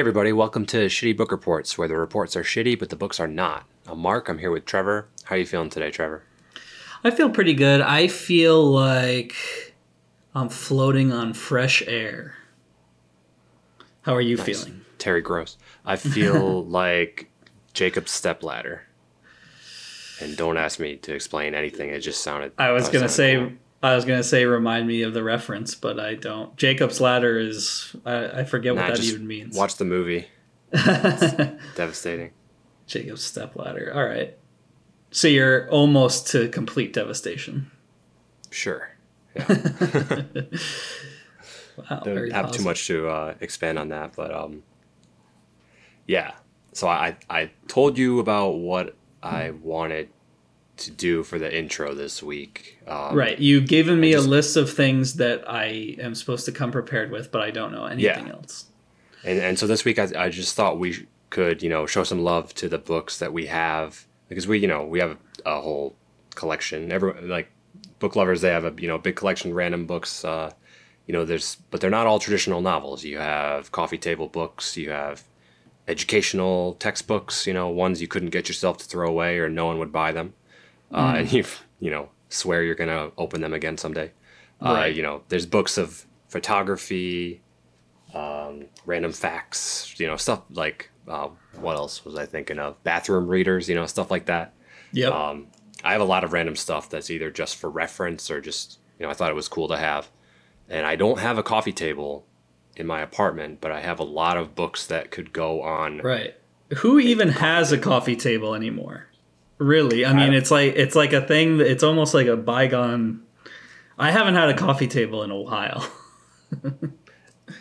Hey everybody, welcome to Shitty Book Reports, where the reports are shitty but the books are not. I'm Mark. I'm here with Trevor. How are you feeling today, Trevor? I feel pretty good. I feel like I'm floating on fresh air. How are you Nice. feeling? Terry Gross. I feel like Jacob's stepladder. And don't ask me to explain anything. It just sounded. I was gonna say sounded I was gonna say remind me of the reference, but I don't. Jacob's ladder is I, I forget Nah, what that even means. Watch the movie. Devastating. Jacob's stepladder. All right. So you're almost to complete devastation. Sure. Yeah. Wow. don't very have too much to uh, expand on that, but um, yeah. So I I told you about what I wanted to do for the intro this week. Um, Right. You've given me just- a list of things that I am supposed to come prepared with, but I don't know anything Yeah. else. And and so this week I I just thought we could you know show some love to the books that we have because we you know we have a whole collection. Every like book lovers they have a you know big collection of random books. Uh, you know there's but they're not all traditional novels. You have coffee table books. You have educational textbooks. You know ones you couldn't get yourself to throw away or no one would buy them. Uh, and you you know swear you're gonna open them again someday. Uh, Right. you know there's books of photography, um, random facts, you know, stuff like uh, what else was I thinking of? Bathroom readers, you know, stuff like that. Yep. Um, I have a lot of random stuff that's either just for reference or just, you know, I thought it was cool to have. And I don't have a coffee table in my apartment, but I have a lot of books that could go on. Right. Who even has a coffee table anymore? Really? I mean, I- it's like it's like a thing. That, it's almost like a bygone. I haven't had a coffee table in a while.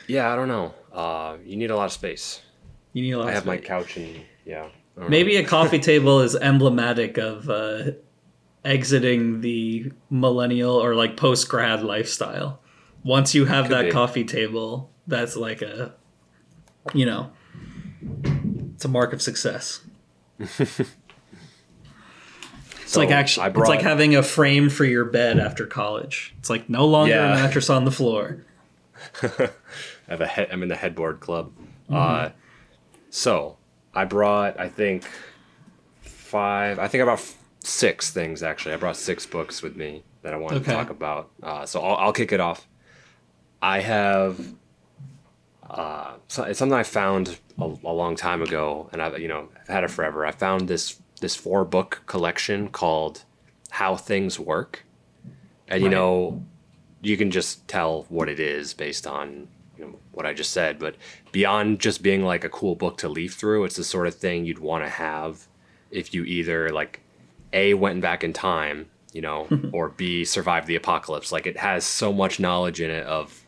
Yeah, I don't know. Uh, you need a lot of space. You need a lot. I have my couch and yeah. Know. Maybe a coffee table is emblematic of uh, exiting the millennial or like post grad lifestyle. Once you have Could that be. coffee table, that's like a, you know, it's a mark of success. It's like actually, I it's like having a frame for your bed after college. It's like no longer Yeah. a mattress on the floor. I have a head, I'm in the headboard club. Mm-hmm. Uh, so I brought, I think, five. I think I brought f- six things actually. I brought six books with me that I wanted Okay. to talk about. Uh, so I'll, I'll kick it off. I have. Uh, so it's something I found a, a long time ago, and I've you know I've had it forever. I found this this four book collection called "How Things Work," and you Right. know you can just tell what it is based on you know what I just said. But beyond just being like a cool book to leaf through, it's the sort of thing you'd want to have if you either like a went back in time, you know, or b survived the apocalypse. Like it has so much knowledge in it of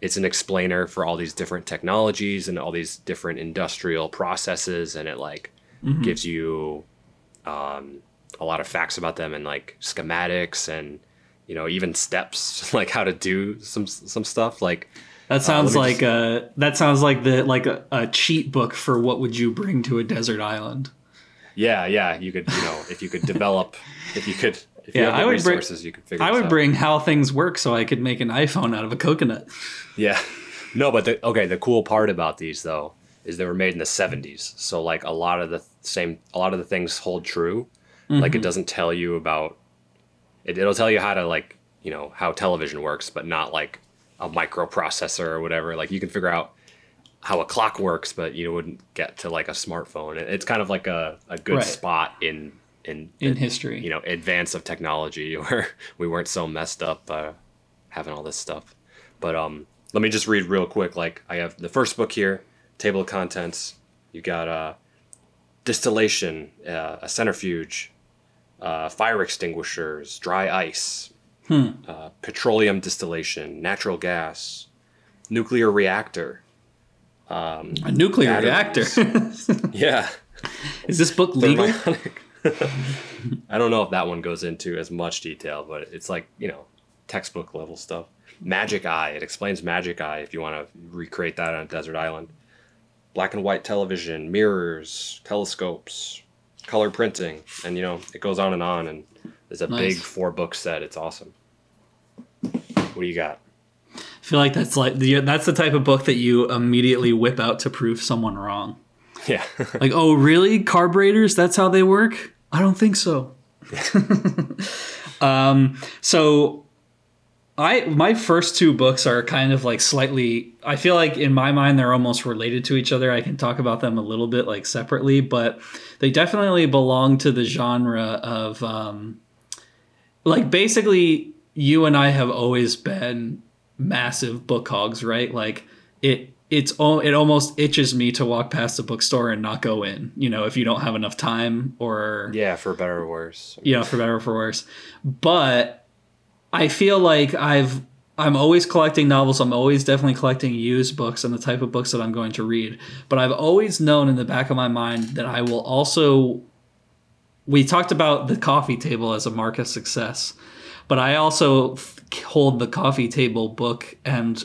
it's an explainer for all these different technologies and all these different industrial processes and it like mm-hmm. gives you um, a lot of facts about them and like schematics and you know even steps like how to do some some stuff like That sounds let me like uh that sounds like the like a, a cheat book for what would you bring to a desert island. yeah yeah you could you know if you could develop if you could if you Yeah, have the I would bring- you could figure I would out. bring how things work so I could make an iPhone out of a coconut. Yeah. No, but the, okay, the cool part about these though is they were made in the 70s. So like a lot of the same a lot of the things hold true. Like it doesn't tell you about it, it'll tell you how to like, you know, how television works, but not like a microprocessor or whatever. Like you can figure out how a clock works, but you wouldn't get to like a smartphone. It's kind of like a, a good Right. spot in in In history. you know, advance of technology where we weren't so messed up uh, having all this stuff. But um, let me just read real quick. Like I have the first book here, table of contents. You got uh, distillation, uh, a centrifuge, uh, fire extinguishers, dry ice, uh, petroleum distillation, natural gas, nuclear reactor. A nuclear Batteries. reactor. Yeah. Is this book legal? I don't know if that one goes into as much detail, but it's like, you know, textbook level stuff. Magic Eye. It explains Magic Eye if you want to recreate that on a desert island. Black and white television, mirrors, telescopes, color printing, and you know, it goes on and on and there's a Nice. big four book set. It's awesome. What do you got? I feel like that's like the, that's the type of book that you immediately whip out to prove someone wrong. Yeah. Like, oh, really? Carburetors? That's how they work? I don't think so. um, so I my first two books are kind of like slightly I feel like in my mind they're almost related to each other. I can talk about them a little bit like separately, but they definitely belong to the genre of um like basically you and I have always been massive book hogs, right? Like it it's it almost itches me to walk past a bookstore and not go in. You know, if you don't have enough time or yeah, for better or worse. You know, for better or for worse. But I feel like I've I'm always collecting novels. I'm always definitely collecting used books and the type of books that I'm going to read. But I've always known in the back of my mind that I will also. We talked about the coffee table as a mark of success, but I also hold the coffee table book and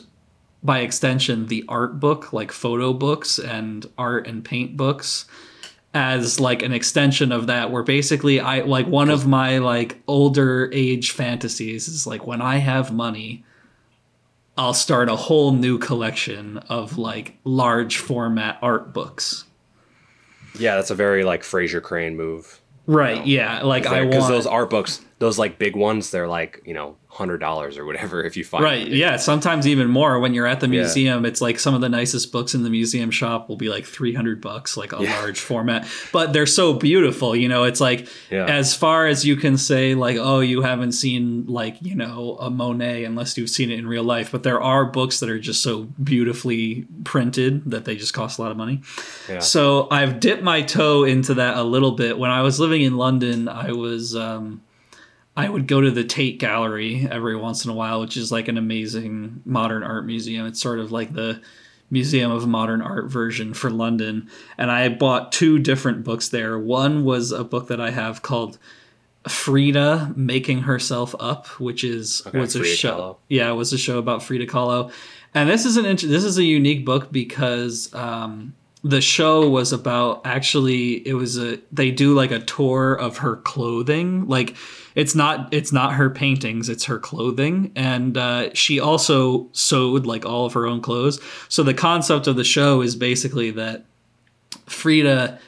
by extension the art book like photo books and art and paint books as like an extension of that where basically i like one of my like older age fantasies is like when i have money i'll start a whole new collection of like large format art books yeah that's a very like Frasier Crane move right you know? yeah like i want because those art books those like big ones they're like you know hundred dollars or whatever if you find right yeah sometimes even more when you're at the museum yeah. it's like some of the nicest books in the museum shop will be like 300 bucks like a yeah. large format but they're so beautiful you know it's like yeah. as far as you can say like oh you haven't seen like you know a monet unless you've seen it in real life but there are books that are just so beautifully printed that they just cost a lot of money so i've dipped my toe into that a little bit when i was living in london i was um, I would go to the Tate Gallery every once in a while, which is like an amazing modern art museum. It's sort of like the Museum of Modern Art version for London. And I bought two different books there. One was a book that I have called Frida Making Herself Up, which is okay, was a show. Kahlo. Yeah, it was a show about Frida Kahlo. And this is an this is a unique book because um, the show was about actually it was a they do like a tour of her clothing like it's not it's not her paintings it's her clothing. And uh, she also sewed like all of her own clothes. So the concept of the show is basically that frida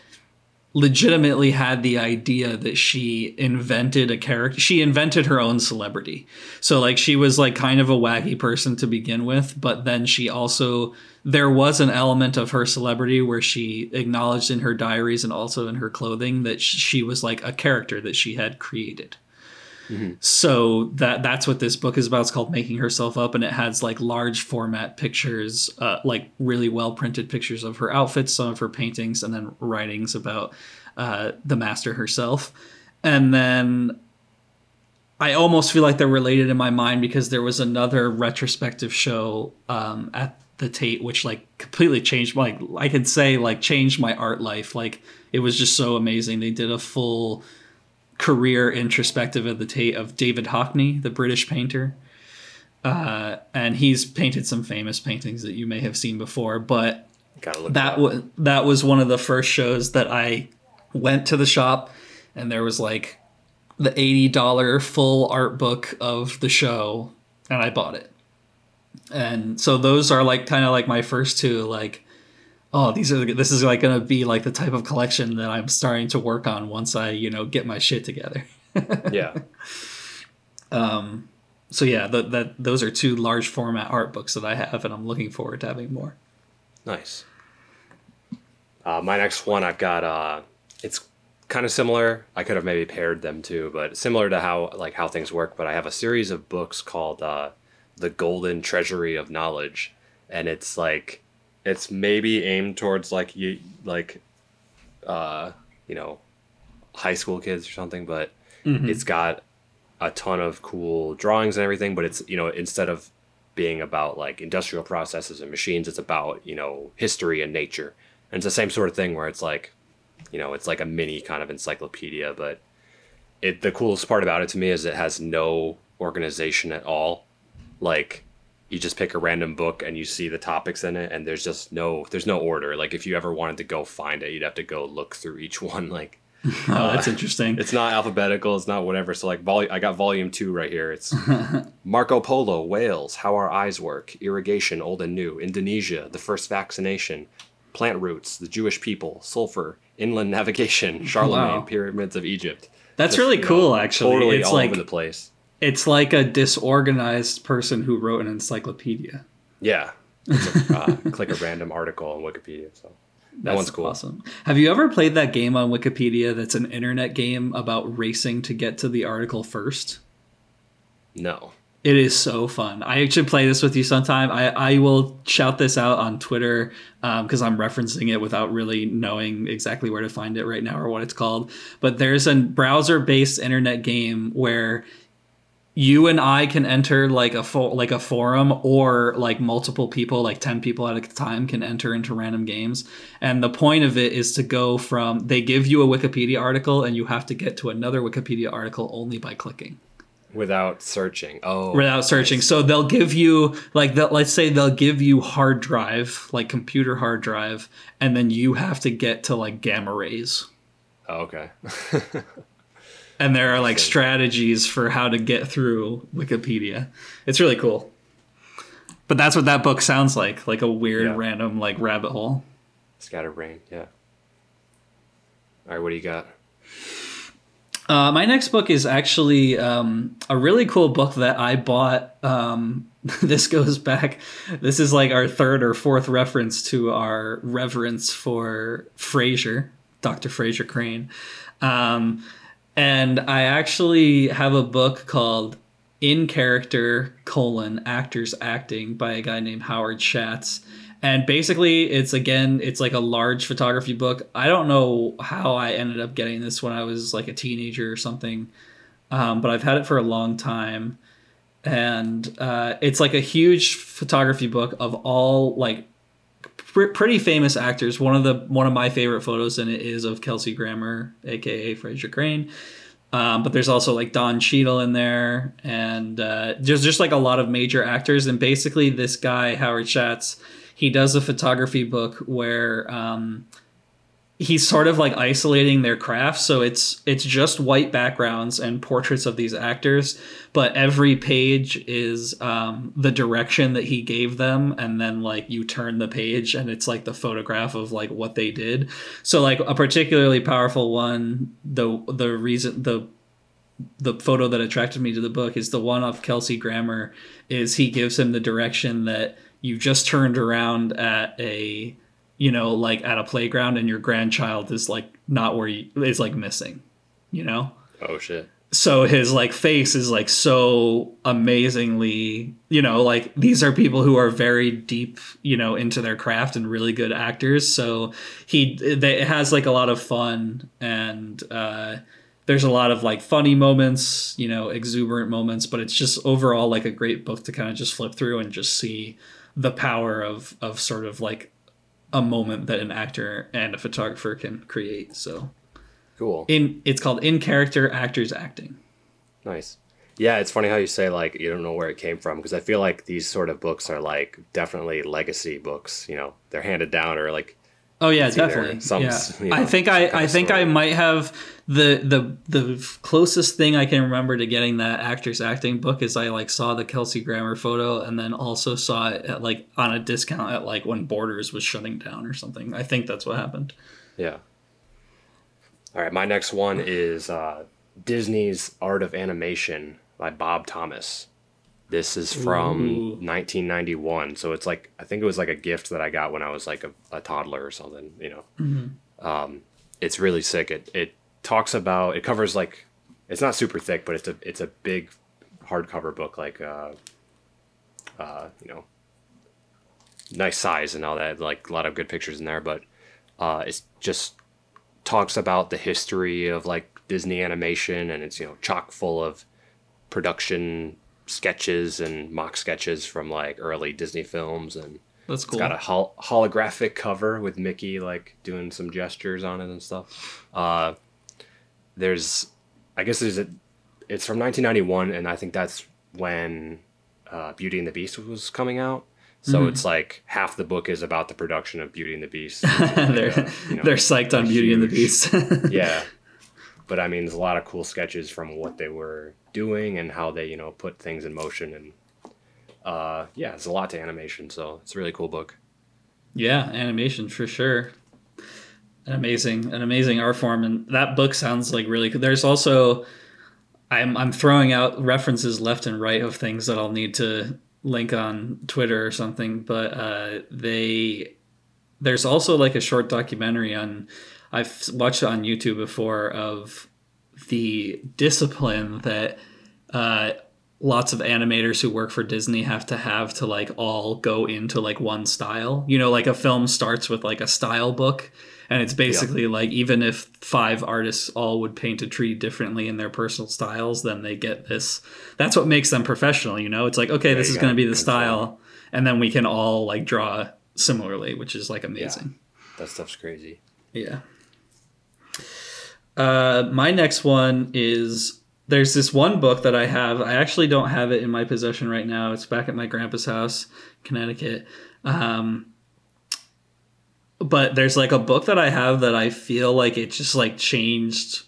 legitimately had the idea that she invented a character she invented her own celebrity. So like she was like kind of a wacky person to begin with but then she also there was an element of her celebrity where she acknowledged in her diaries and also in her clothing that she was like a character that she had created Mm-hmm. So that that's what this book is about. It's called Making Herself Up, and it has like large format pictures, uh, like really well printed pictures of her outfits, some of her paintings, and then writings about uh, the master herself. And then I almost feel like they're related in my mind because there was another retrospective show um, at the Tate, which like completely changed. Like I could say, like changed my art life. Like it was just so amazing. They did a full career introspective of the Tate of David Hockney, the British painter. Uh, and he's painted some famous paintings that you may have seen before, but that was that was one of the first shows that I went to the shop and there was like the $80 full art book of the show and I bought it. And so those are like kind of like my first two like oh these are this is like gonna be like the type of collection that i'm starting to work on once i you know get my shit together. Yeah. Um so yeah the, that those are two large format art books that i have and i'm looking forward to having more. Nice. Uh, my next one i've got uh it's kind of similar. I could have maybe paired them too but similar to how like how things work but i have a series of books called uh the golden treasury of knowledge and it's like it's maybe aimed towards like you like uh you know high school kids or something but mm-hmm. it's got a ton of cool drawings and everything but it's you know instead of being about like industrial processes and machines it's about you know history and nature and it's the same sort of thing where it's like you know it's like a mini kind of encyclopedia but it the coolest part about it to me is it has no organization at all like you just pick a random book and you see the topics in it and there's just no there's no order like if you ever wanted to go find it you'd have to go look through each one like oh, uh, that's interesting. It's not alphabetical. It's not whatever. So like, vol- I got volume two right here. It's Marco Polo, Wales, How Our Eyes Work, Irrigation, Old and New, Indonesia, The First Vaccination, Plant Roots, The Jewish People, Sulfur, Inland Navigation, Charlemagne, wow. Pyramids of Egypt. That's really cool, know, actually. Totally it's all like, over the place. It's like a disorganized person who wrote an encyclopedia. Yeah. A, uh, click a random article on Wikipedia. So that that's one's cool. Awesome. Have you ever played that game on Wikipedia that's an internet game about racing to get to the article first? No. It is so fun. I should play this with you sometime. I, I will shout this out on Twitter because um, I'm referencing it without really knowing exactly where to find it right now or what it's called. But there's a browser based internet game where you and I can enter like a fo- like a forum or like multiple people like 10 people at a time can enter into random games and the point of it is to go from they give you a Wikipedia article and you have to get to another Wikipedia article only by clicking without searching. Oh. Without searching. So they'll give you like the, let's say they'll give you hard drive, like computer hard drive and then you have to get to like gamma rays. Oh, okay. and there are like strategies for how to get through Wikipedia. It's really cool. But that's what that book sounds like, like a weird yeah. random like rabbit hole. Scatterbrain, yeah. All right, what do you got? Uh, my next book is actually um, a really cool book that I bought. Um, this goes back. This is like our third or fourth reference to our reverence for Frasier, Dr. Frasier Crane. Um, and I actually have a book called In Character colon Actors Acting by a guy named Howard Schatz. And basically, it's again, it's like a large photography book. I don't know how I ended up getting this when I was like a teenager or something, um, but I've had it for a long time. And uh, it's like a huge photography book of all like pretty famous actors. One of the one of my favorite photos in it is of Kelsey Grammer, aka Frasier Crane. Um, but there's also like Don Cheadle in there, and uh, there's just like a lot of major actors. And basically, this guy Howard Schatz, he does a photography book where um, he's sort of like isolating their craft so it's it's just white backgrounds and portraits of these actors but every page is um, the direction that he gave them and then like you turn the page and it's like the photograph of like what they did. So like a particularly powerful one the the reason the the photo that attracted me to the book is the one of Kelsey Grammer is he gives him the direction that you just turned around at a you know, like at a playground and your grandchild is like not where you is like missing, you know? Oh shit. So his like face is like so amazingly, you know, like these are people who are very deep, you know, into their craft and really good actors. So he they, it has like a lot of fun and uh there's a lot of like funny moments, you know, exuberant moments, but it's just overall like a great book to kind of just flip through and just see the power of of sort of like a moment that an actor and a photographer can create. So cool. In it's called in character actors acting. Nice. Yeah, it's funny how you say like you don't know where it came from because I feel like these sort of books are like definitely legacy books. You know, they're handed down or like Oh yeah, definitely. Some, yeah. You know, I think I I think story. I might have the the the closest thing I can remember to getting that actor's acting book is I like saw the Kelsey Grammer photo and then also saw it at like on a discount at like when Borders was shutting down or something. I think that's what happened. Yeah. All right, my next one is uh, Disney's Art of Animation by Bob Thomas. This is from Ooh. 1991, so it's like I think it was like a gift that I got when I was like a, a toddler or something. You know, mm-hmm. um, it's really sick. It it talks about it covers like it's not super thick, but it's a it's a big hardcover book, like uh, uh, you know, nice size and all that. Like a lot of good pictures in there, but uh, it's just talks about the history of like Disney animation, and it's you know chock full of production sketches and mock sketches from like early Disney films and that's cool. It's got a hol- holographic cover with Mickey like doing some gestures on it and stuff. Uh, there's, I guess there's a, it's from 1991, and I think that's when uh, Beauty and the Beast was coming out. So mm-hmm. it's like half the book is about the production of Beauty and the Beast. they're uh, you know, they're psyced on Beauty and the Beast. yeah, but I mean, there's a lot of cool sketches from what they were doing and how they, you know, put things in motion. And uh, yeah, it's a lot to animation. So it's a really cool book. Yeah, animation for sure. An amazing, an amazing art form, and that book sounds like really. Cool. There's also, I'm I'm throwing out references left and right of things that I'll need to link on Twitter or something, but uh, they there's also like a short documentary on I've watched it on YouTube before of the discipline that uh, lots of animators who work for Disney have to have to like all go into like one style. You know, like a film starts with like a style book and it's basically yeah. like even if five artists all would paint a tree differently in their personal styles, then they get this. That's what makes them professional. You know, it's like okay, this is going to be the style, and then we can all like draw similarly, which is like amazing. Yeah. That stuff's crazy. Yeah. Uh, my next one is there's this one book that I have. I actually don't have it in my possession right now. It's back at my grandpa's house, Connecticut. Um, but there's like a book that I have that I feel like it just like changed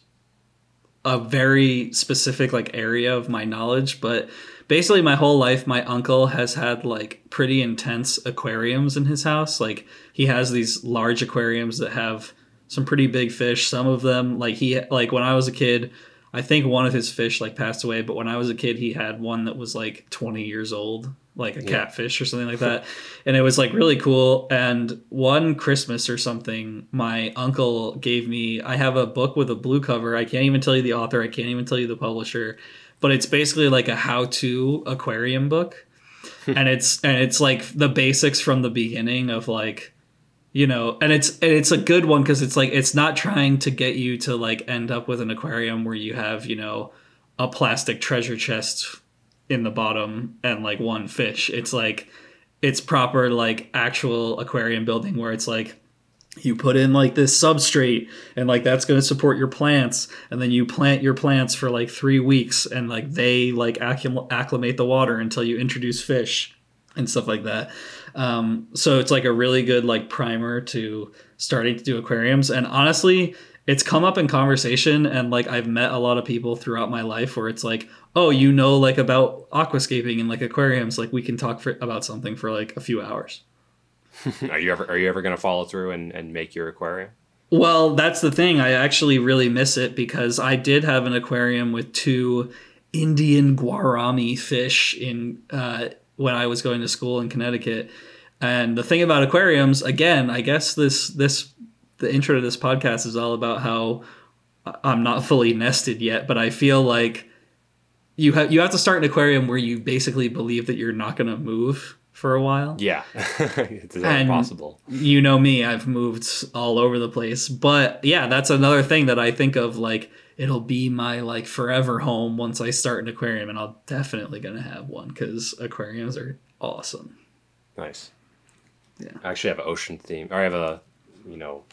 a very specific like area of my knowledge, but basically my whole life my uncle has had like pretty intense aquariums in his house. Like he has these large aquariums that have some pretty big fish. Some of them like he like when I was a kid, I think one of his fish like passed away, but when I was a kid he had one that was like 20 years old like a yeah. catfish or something like that. and it was like really cool. And one Christmas or something, my uncle gave me, I have a book with a blue cover. I can't even tell you the author, I can't even tell you the publisher, but it's basically like a how to aquarium book. and it's and it's like the basics from the beginning of like you know and it's and it's a good one because it's like it's not trying to get you to like end up with an aquarium where you have you know a plastic treasure chest in the bottom and like one fish. It's like it's proper like actual aquarium building where it's like you put in like this substrate and like that's going to support your plants and then you plant your plants for like 3 weeks and like they like acclimate the water until you introduce fish and stuff like that. Um, so it's like a really good like primer to starting to do aquariums and honestly it's come up in conversation and like I've met a lot of people throughout my life where it's like, oh, you know, like about aquascaping and like aquariums, like we can talk for, about something for like a few hours. are you ever are you ever going to follow through and, and make your aquarium? Well, that's the thing. I actually really miss it because I did have an aquarium with two Indian gourami fish in uh, when I was going to school in Connecticut. And the thing about aquariums, again, I guess this this the intro to this podcast is all about how I'm not fully nested yet, but I feel like you have you have to start an aquarium where you basically believe that you're not going to move for a while. Yeah, it's impossible. You know me; I've moved all over the place. But yeah, that's another thing that I think of. Like, it'll be my like forever home once I start an aquarium, and I'll definitely gonna have one because aquariums are awesome. Nice. Yeah. I actually have an ocean theme, or I have a, you know,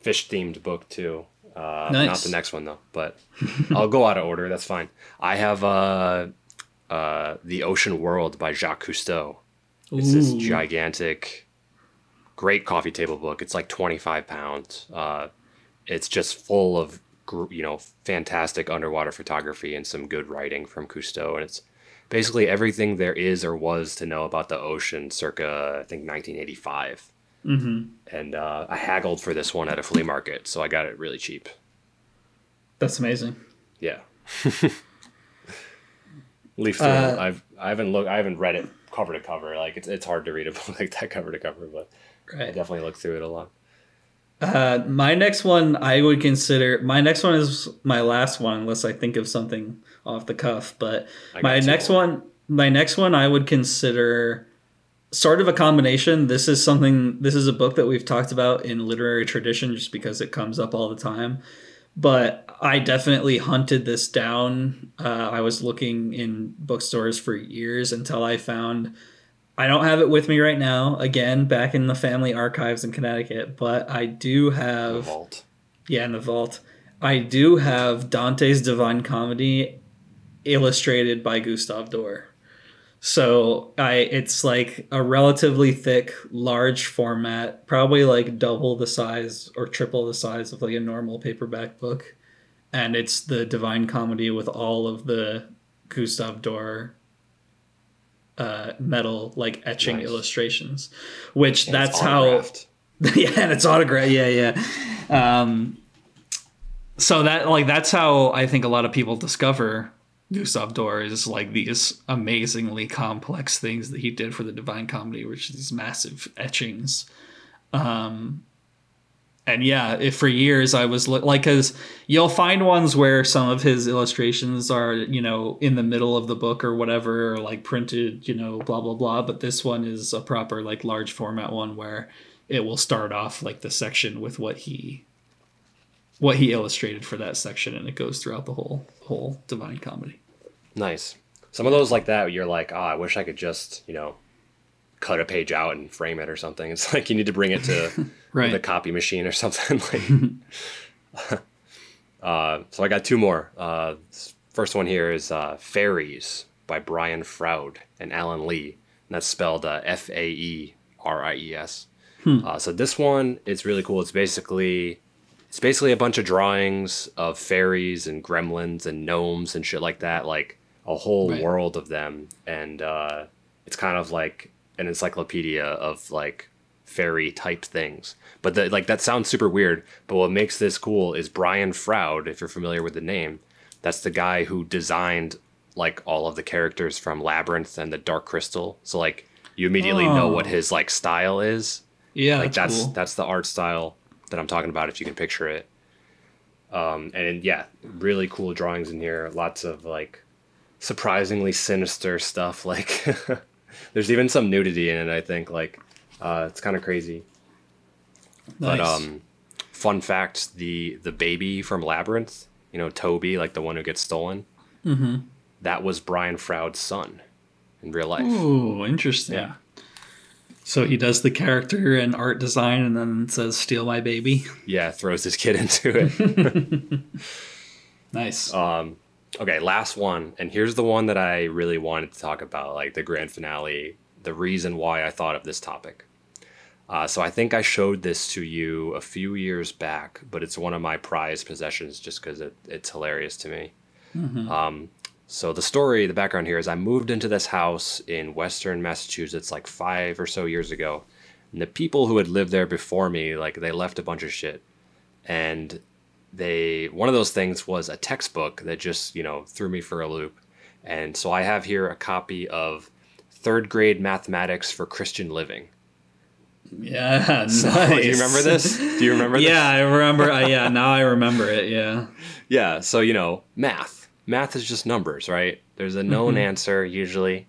fish themed book too. Uh, nice. Not the next one though, but I'll go out of order. That's fine. I have uh, uh, the Ocean World by Jacques Cousteau. It's Ooh. this gigantic, great coffee table book. It's like twenty five pounds. Uh, it's just full of you know fantastic underwater photography and some good writing from Cousteau, and it's basically everything there is or was to know about the ocean circa I think 1985. Mm-hmm. And uh, I haggled for this one at a flea market, so I got it really cheap. That's amazing. Yeah. Leaf through. Uh, I've I haven't looked. I haven't read it cover to cover. Like it's it's hard to read a book like that cover to cover, but right. I definitely looked through it a lot. Uh, my next one I would consider my next one is my last one unless I think of something off the cuff. But my next one, my next one I would consider sort of a combination. This is something. This is a book that we've talked about in literary tradition, just because it comes up all the time. But I definitely hunted this down. Uh, I was looking in bookstores for years until I found. I don't have it with me right now. Again, back in the family archives in Connecticut, but I do have. The vault. Yeah, in the vault. I do have Dante's Divine Comedy illustrated by Gustave Doré. So I it's like a relatively thick, large format, probably like double the size or triple the size of like a normal paperback book. and it's the Divine Comedy with all of the Gustave Doré uh, metal like etching nice. illustrations, which and that's how. yeah, and it's autographed. Yeah, yeah. Um, so that like that's how I think a lot of people discover Gustave Doré is like these amazingly complex things that he did for the Divine Comedy, which is these massive etchings. Um, and yeah, for years I was like, because you'll find ones where some of his illustrations are, you know, in the middle of the book or whatever, or like printed, you know, blah blah blah. But this one is a proper like large format one where it will start off like the section with what he what he illustrated for that section and it goes throughout the whole whole divine comedy nice some of those like that you're like oh i wish i could just you know cut a page out and frame it or something it's like you need to bring it to right. the copy machine or something like uh, so i got two more uh, first one here is uh, faeries by brian froud and alan lee and that's spelled uh, f-a-e-r-i-e-s hmm. Uh, so this one it's really cool it's basically it's basically a bunch of drawings of fairies and gremlins and gnomes and shit like that, like a whole right. world of them. And uh, it's kind of like an encyclopedia of like fairy type things. But the, like that sounds super weird. But what makes this cool is Brian Froud, if you're familiar with the name. That's the guy who designed like all of the characters from Labyrinth and the Dark Crystal. So like you immediately oh. know what oh. his like style is. Yeah, like that's that's, cool. that's the art style that I'm talking about if you can picture it. Um, and yeah, really cool drawings in here. Lots of like surprisingly sinister stuff. Like there's even some nudity in it. I think like uh, it's kind of crazy. Nice. But um, fun fact: the the baby from Labyrinth, you know Toby, like the one who gets stolen. Mm-hmm. That was Brian Froud's son in real life. Ooh, interesting. Yeah. So he does the character and art design and then says, Steal my baby. Yeah, throws his kid into it. nice. Um, okay, last one. And here's the one that I really wanted to talk about, like the grand finale, the reason why I thought of this topic. Uh, so I think I showed this to you a few years back, but it's one of my prized possessions just because it, it's hilarious to me. Mm-hmm. Um, so the story, the background here is I moved into this house in western Massachusetts like five or so years ago. And the people who had lived there before me, like they left a bunch of shit. And they one of those things was a textbook that just, you know, threw me for a loop. And so I have here a copy of third grade mathematics for Christian living. Yeah, so, nice. Do you remember this? Do you remember this? yeah, I remember. Uh, yeah, now I remember it. Yeah. Yeah. So you know, math math is just numbers, right? There's a known mm-hmm. answer usually,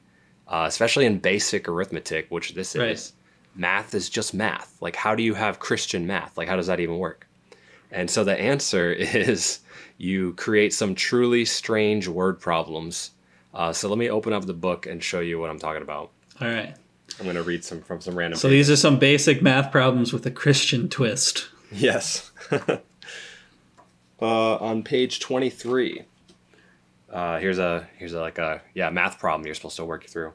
uh, especially in basic arithmetic, which this right. is. Math is just math. Like, how do you have Christian math? Like, how does that even work? And so the answer is you create some truly strange word problems. Uh, so let me open up the book and show you what I'm talking about. All right. I'm going to read some from some random. So these are some basic math problems with a Christian twist. Yes. uh, on page 23, uh, here's a here's a, like a yeah math problem you're supposed to work through.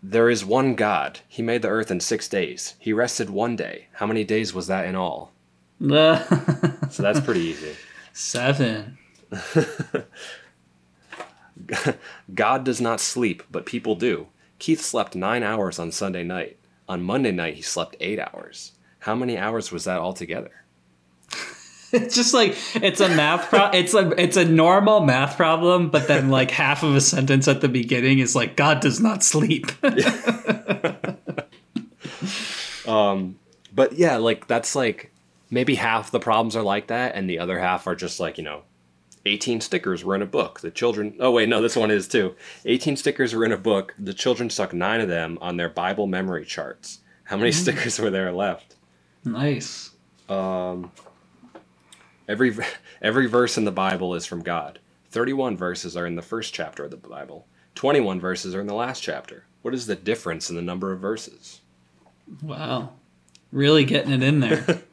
There is one God. He made the earth in six days. He rested one day. How many days was that in all? so that's pretty easy. Seven. God does not sleep, but people do. Keith slept nine hours on Sunday night. On Monday night, he slept eight hours. How many hours was that altogether? it's just like it's a math pro- it's a it's a normal math problem but then like half of a sentence at the beginning is like god does not sleep um but yeah like that's like maybe half the problems are like that and the other half are just like you know 18 stickers were in a book the children oh wait no this one is too 18 stickers were in a book the children stuck nine of them on their bible memory charts how many mm. stickers were there left nice um Every every verse in the Bible is from God. 31 verses are in the first chapter of the Bible. 21 verses are in the last chapter. What is the difference in the number of verses? Wow. Really getting it in there.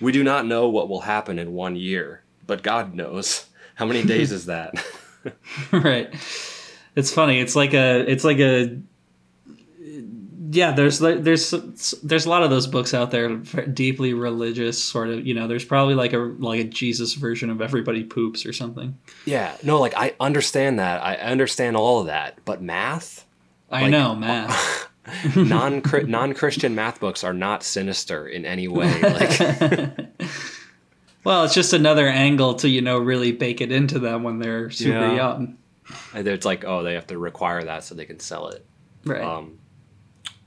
we do not know what will happen in one year, but God knows. How many days is that? right. It's funny. It's like a it's like a yeah, there's there's there's a lot of those books out there, deeply religious sort of. You know, there's probably like a like a Jesus version of everybody poops or something. Yeah, no, like I understand that. I understand all of that, but math. I like, know math. non non Christian math books are not sinister in any way. Like. well, it's just another angle to you know really bake it into them when they're super yeah. young. It's like oh, they have to require that so they can sell it. Right. Um,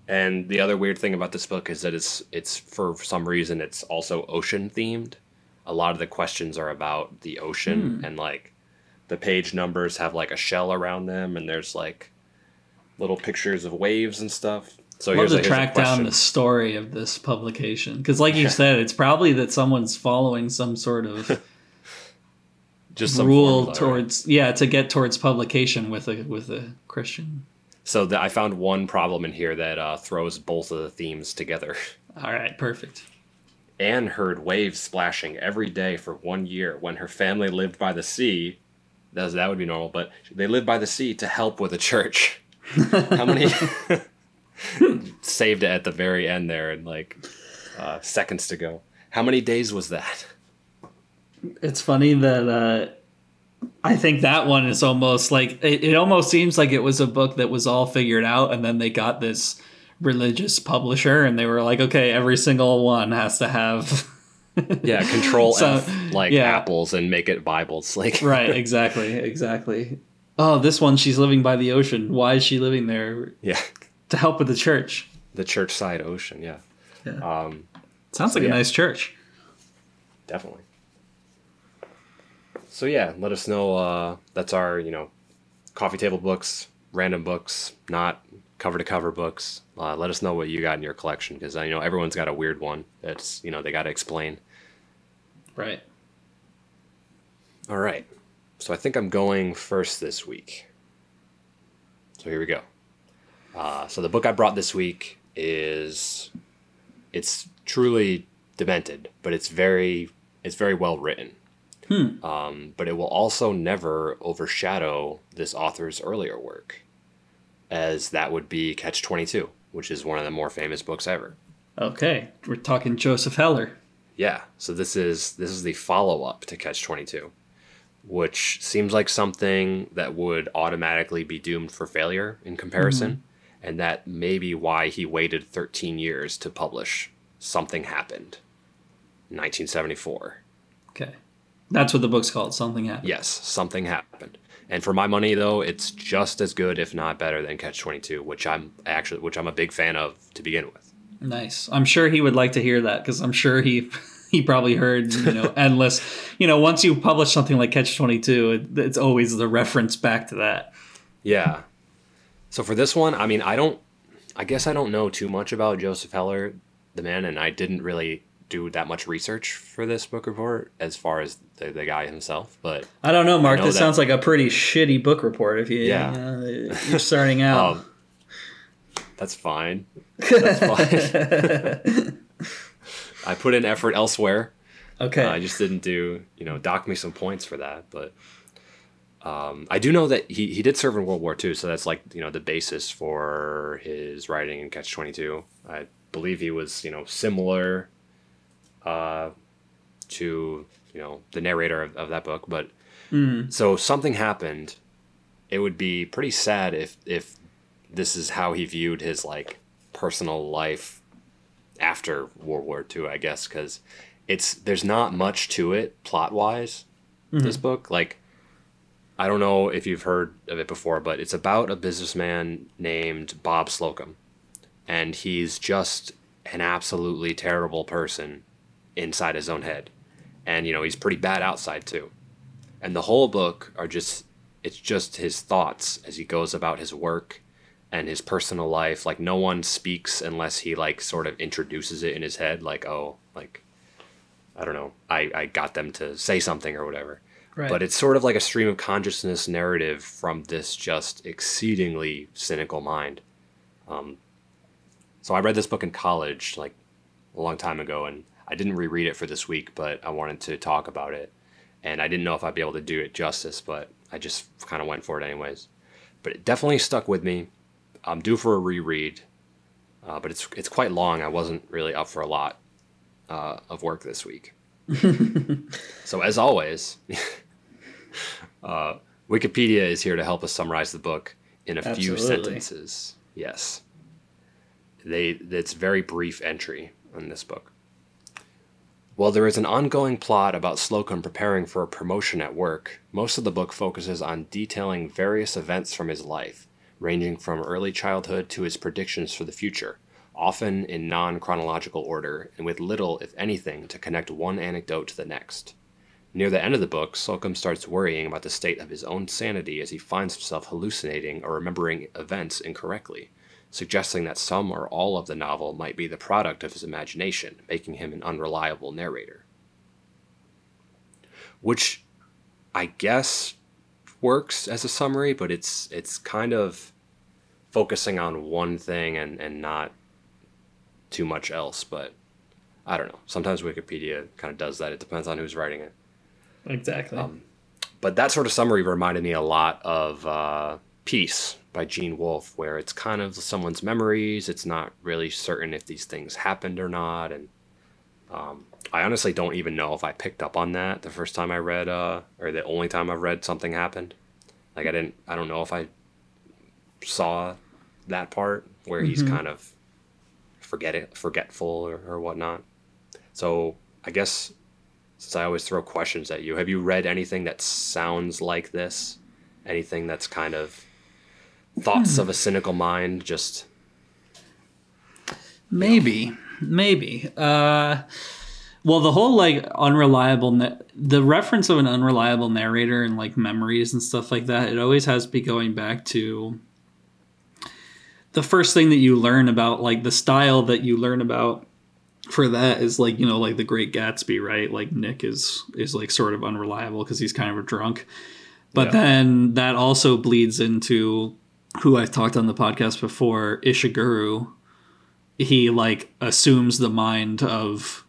and the other weird thing about this book is that it's it's for some reason it's also ocean themed. A lot of the questions are about the ocean mm. and like the page numbers have like a shell around them and there's like little pictures of waves and stuff. So Love here's to a, track down the story of this publication because, like you said, it's probably that someone's following some sort of just rule towards right? yeah to get towards publication with a with a Christian so the, I found one problem in here that uh, throws both of the themes together. All right, perfect. Anne heard waves splashing every day for one year when her family lived by the sea. That, that would be normal, but they lived by the sea to help with the church. How many saved it at the very end there and like uh, seconds to go? How many days was that? It's funny that uh, I think that one is almost like it, it almost seems like it was a book that was all figured out, and then they got this religious publisher, and they were like, okay, every single one has to have. yeah, control so, F like yeah. apples and make it Bibles. Like right, exactly, exactly. Oh, this one, she's living by the ocean. Why is she living there? Yeah, to help with the church. The church side ocean. Yeah. Yeah. Um, Sounds so like yeah. a nice church. Definitely so yeah, let us know. Uh, that's our you know coffee table books, random books, not cover to cover books. Uh, let us know what you got in your collection because I know everyone's got a weird one that's you know they got to explain. Right. All right. So I think I'm going first this week. So here we go. Uh, so the book I brought this week is it's truly demented, but it's very it's very well written. Hmm. Um, but it will also never overshadow this author's earlier work, as that would be Catch 22, which is one of the more famous books ever. Okay, we're talking Joseph Heller. Yeah, so this is this is the follow up to Catch 22, which seems like something that would automatically be doomed for failure in comparison, mm-hmm. and that may be why he waited 13 years to publish Something Happened, 1974. Okay. That's what the book's called. Something happened. Yes, something happened. And for my money, though, it's just as good, if not better, than Catch Twenty Two, which I'm actually, which I'm a big fan of to begin with. Nice. I'm sure he would like to hear that because I'm sure he he probably heard you know endless. You know, once you publish something like Catch Twenty Two, it, it's always the reference back to that. Yeah. So for this one, I mean, I don't. I guess I don't know too much about Joseph Heller, the man, and I didn't really do that much research for this book report as far as the, the guy himself, but I don't know, Mark. Know this that, sounds like a pretty shitty book report. If you, yeah, uh, you're starting out. Um, that's fine. That's fine. I put in effort elsewhere. Okay. Uh, I just didn't do, you know, dock me some points for that, but um, I do know that he, he did serve in World War II, so that's like you know the basis for his writing in Catch Twenty Two. I believe he was you know similar uh, to you know the narrator of, of that book. But mm. so something happened. It would be pretty sad if if this is how he viewed his like personal life after World War II. I guess because it's there's not much to it plot wise. Mm-hmm. This book, like, I don't know if you've heard of it before, but it's about a businessman named Bob Slocum, and he's just an absolutely terrible person inside his own head. And, you know, he's pretty bad outside too. And the whole book are just, it's just his thoughts as he goes about his work and his personal life. Like, no one speaks unless he, like, sort of introduces it in his head. Like, oh, like, I don't know, I, I got them to say something or whatever. Right. But it's sort of like a stream of consciousness narrative from this just exceedingly cynical mind. Um, so I read this book in college, like a long time ago, and I didn't reread it for this week, but I wanted to talk about it. And I didn't know if I'd be able to do it justice, but I just kind of went for it anyways. But it definitely stuck with me. I'm due for a reread. uh, but it's it's quite long. I wasn't really up for a lot uh, of work this week. so as always, uh, Wikipedia is here to help us summarize the book in a Absolutely. few sentences. Yes, they it's very brief entry in this book. While there is an ongoing plot about Slocum preparing for a promotion at work, most of the book focuses on detailing various events from his life, ranging from early childhood to his predictions for the future, often in non chronological order and with little, if anything, to connect one anecdote to the next. Near the end of the book, Slocum starts worrying about the state of his own sanity as he finds himself hallucinating or remembering events incorrectly, suggesting that some or all of the novel might be the product of his imagination, making him an unreliable narrator. Which I guess works as a summary, but it's it's kind of focusing on one thing and, and not too much else. But I don't know. Sometimes Wikipedia kind of does that. It depends on who's writing it. Exactly. Um, but that sort of summary reminded me a lot of uh, Peace by Gene Wolfe, where it's kind of someone's memories. It's not really certain if these things happened or not, and um, I honestly don't even know if I picked up on that the first time I read, uh, or the only time I've read something happened. Like I didn't, I don't know if I saw that part where mm-hmm. he's kind of forget it, forgetful or, or whatnot. So I guess since I always throw questions at you, have you read anything that sounds like this? Anything that's kind of thoughts hmm. of a cynical mind just maybe know. maybe uh well the whole like unreliable na- the reference of an unreliable narrator and like memories and stuff like that it always has to be going back to the first thing that you learn about like the style that you learn about for that is like you know like the great gatsby right? Like nick is is like sort of unreliable because he's kind of a drunk. But yeah. then that also bleeds into who I've talked on the podcast before, Ishiguro, he like assumes the mind of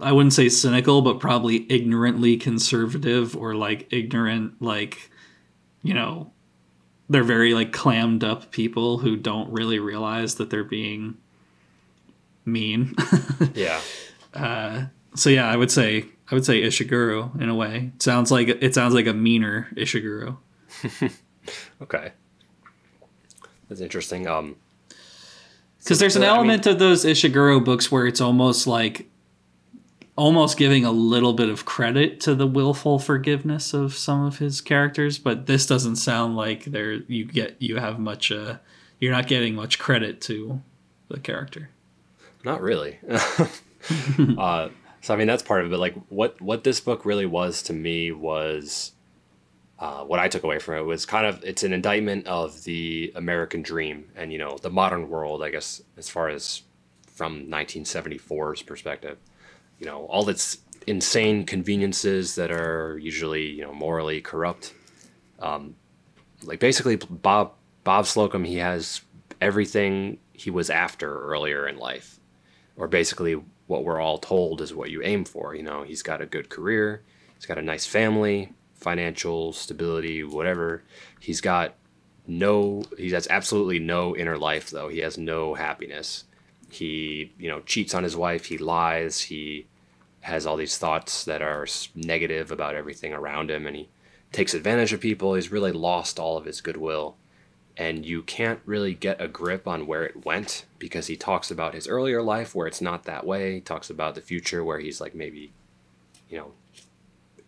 I wouldn't say cynical, but probably ignorantly conservative or like ignorant, like, you know, they're very like clammed up people who don't really realize that they're being mean. yeah. Uh, so yeah, I would say I would say Ishiguro in a way. It sounds like it sounds like a meaner Ishiguro. okay, that's interesting. Um, because there's an element I mean, of those Ishiguro books where it's almost like almost giving a little bit of credit to the willful forgiveness of some of his characters, but this doesn't sound like there you get you have much uh you're not getting much credit to the character. Not really. uh, so I mean that's part of it. But like what what this book really was to me was uh, what I took away from it was kind of it's an indictment of the American dream and you know the modern world, I guess, as far as from 1974's perspective. You know all its insane conveniences that are usually you know morally corrupt. Um, like basically, Bob Bob Slocum, he has everything he was after earlier in life, or basically what we're all told is what you aim for. You know, he's got a good career, he's got a nice family, financial stability, whatever. He's got no, he has absolutely no inner life, though. He has no happiness. He, you know, cheats on his wife, he lies, he has all these thoughts that are negative about everything around him, and he takes advantage of people. He's really lost all of his goodwill. And you can't really get a grip on where it went because he talks about his earlier life where it's not that way. He talks about the future where he's like maybe, you know,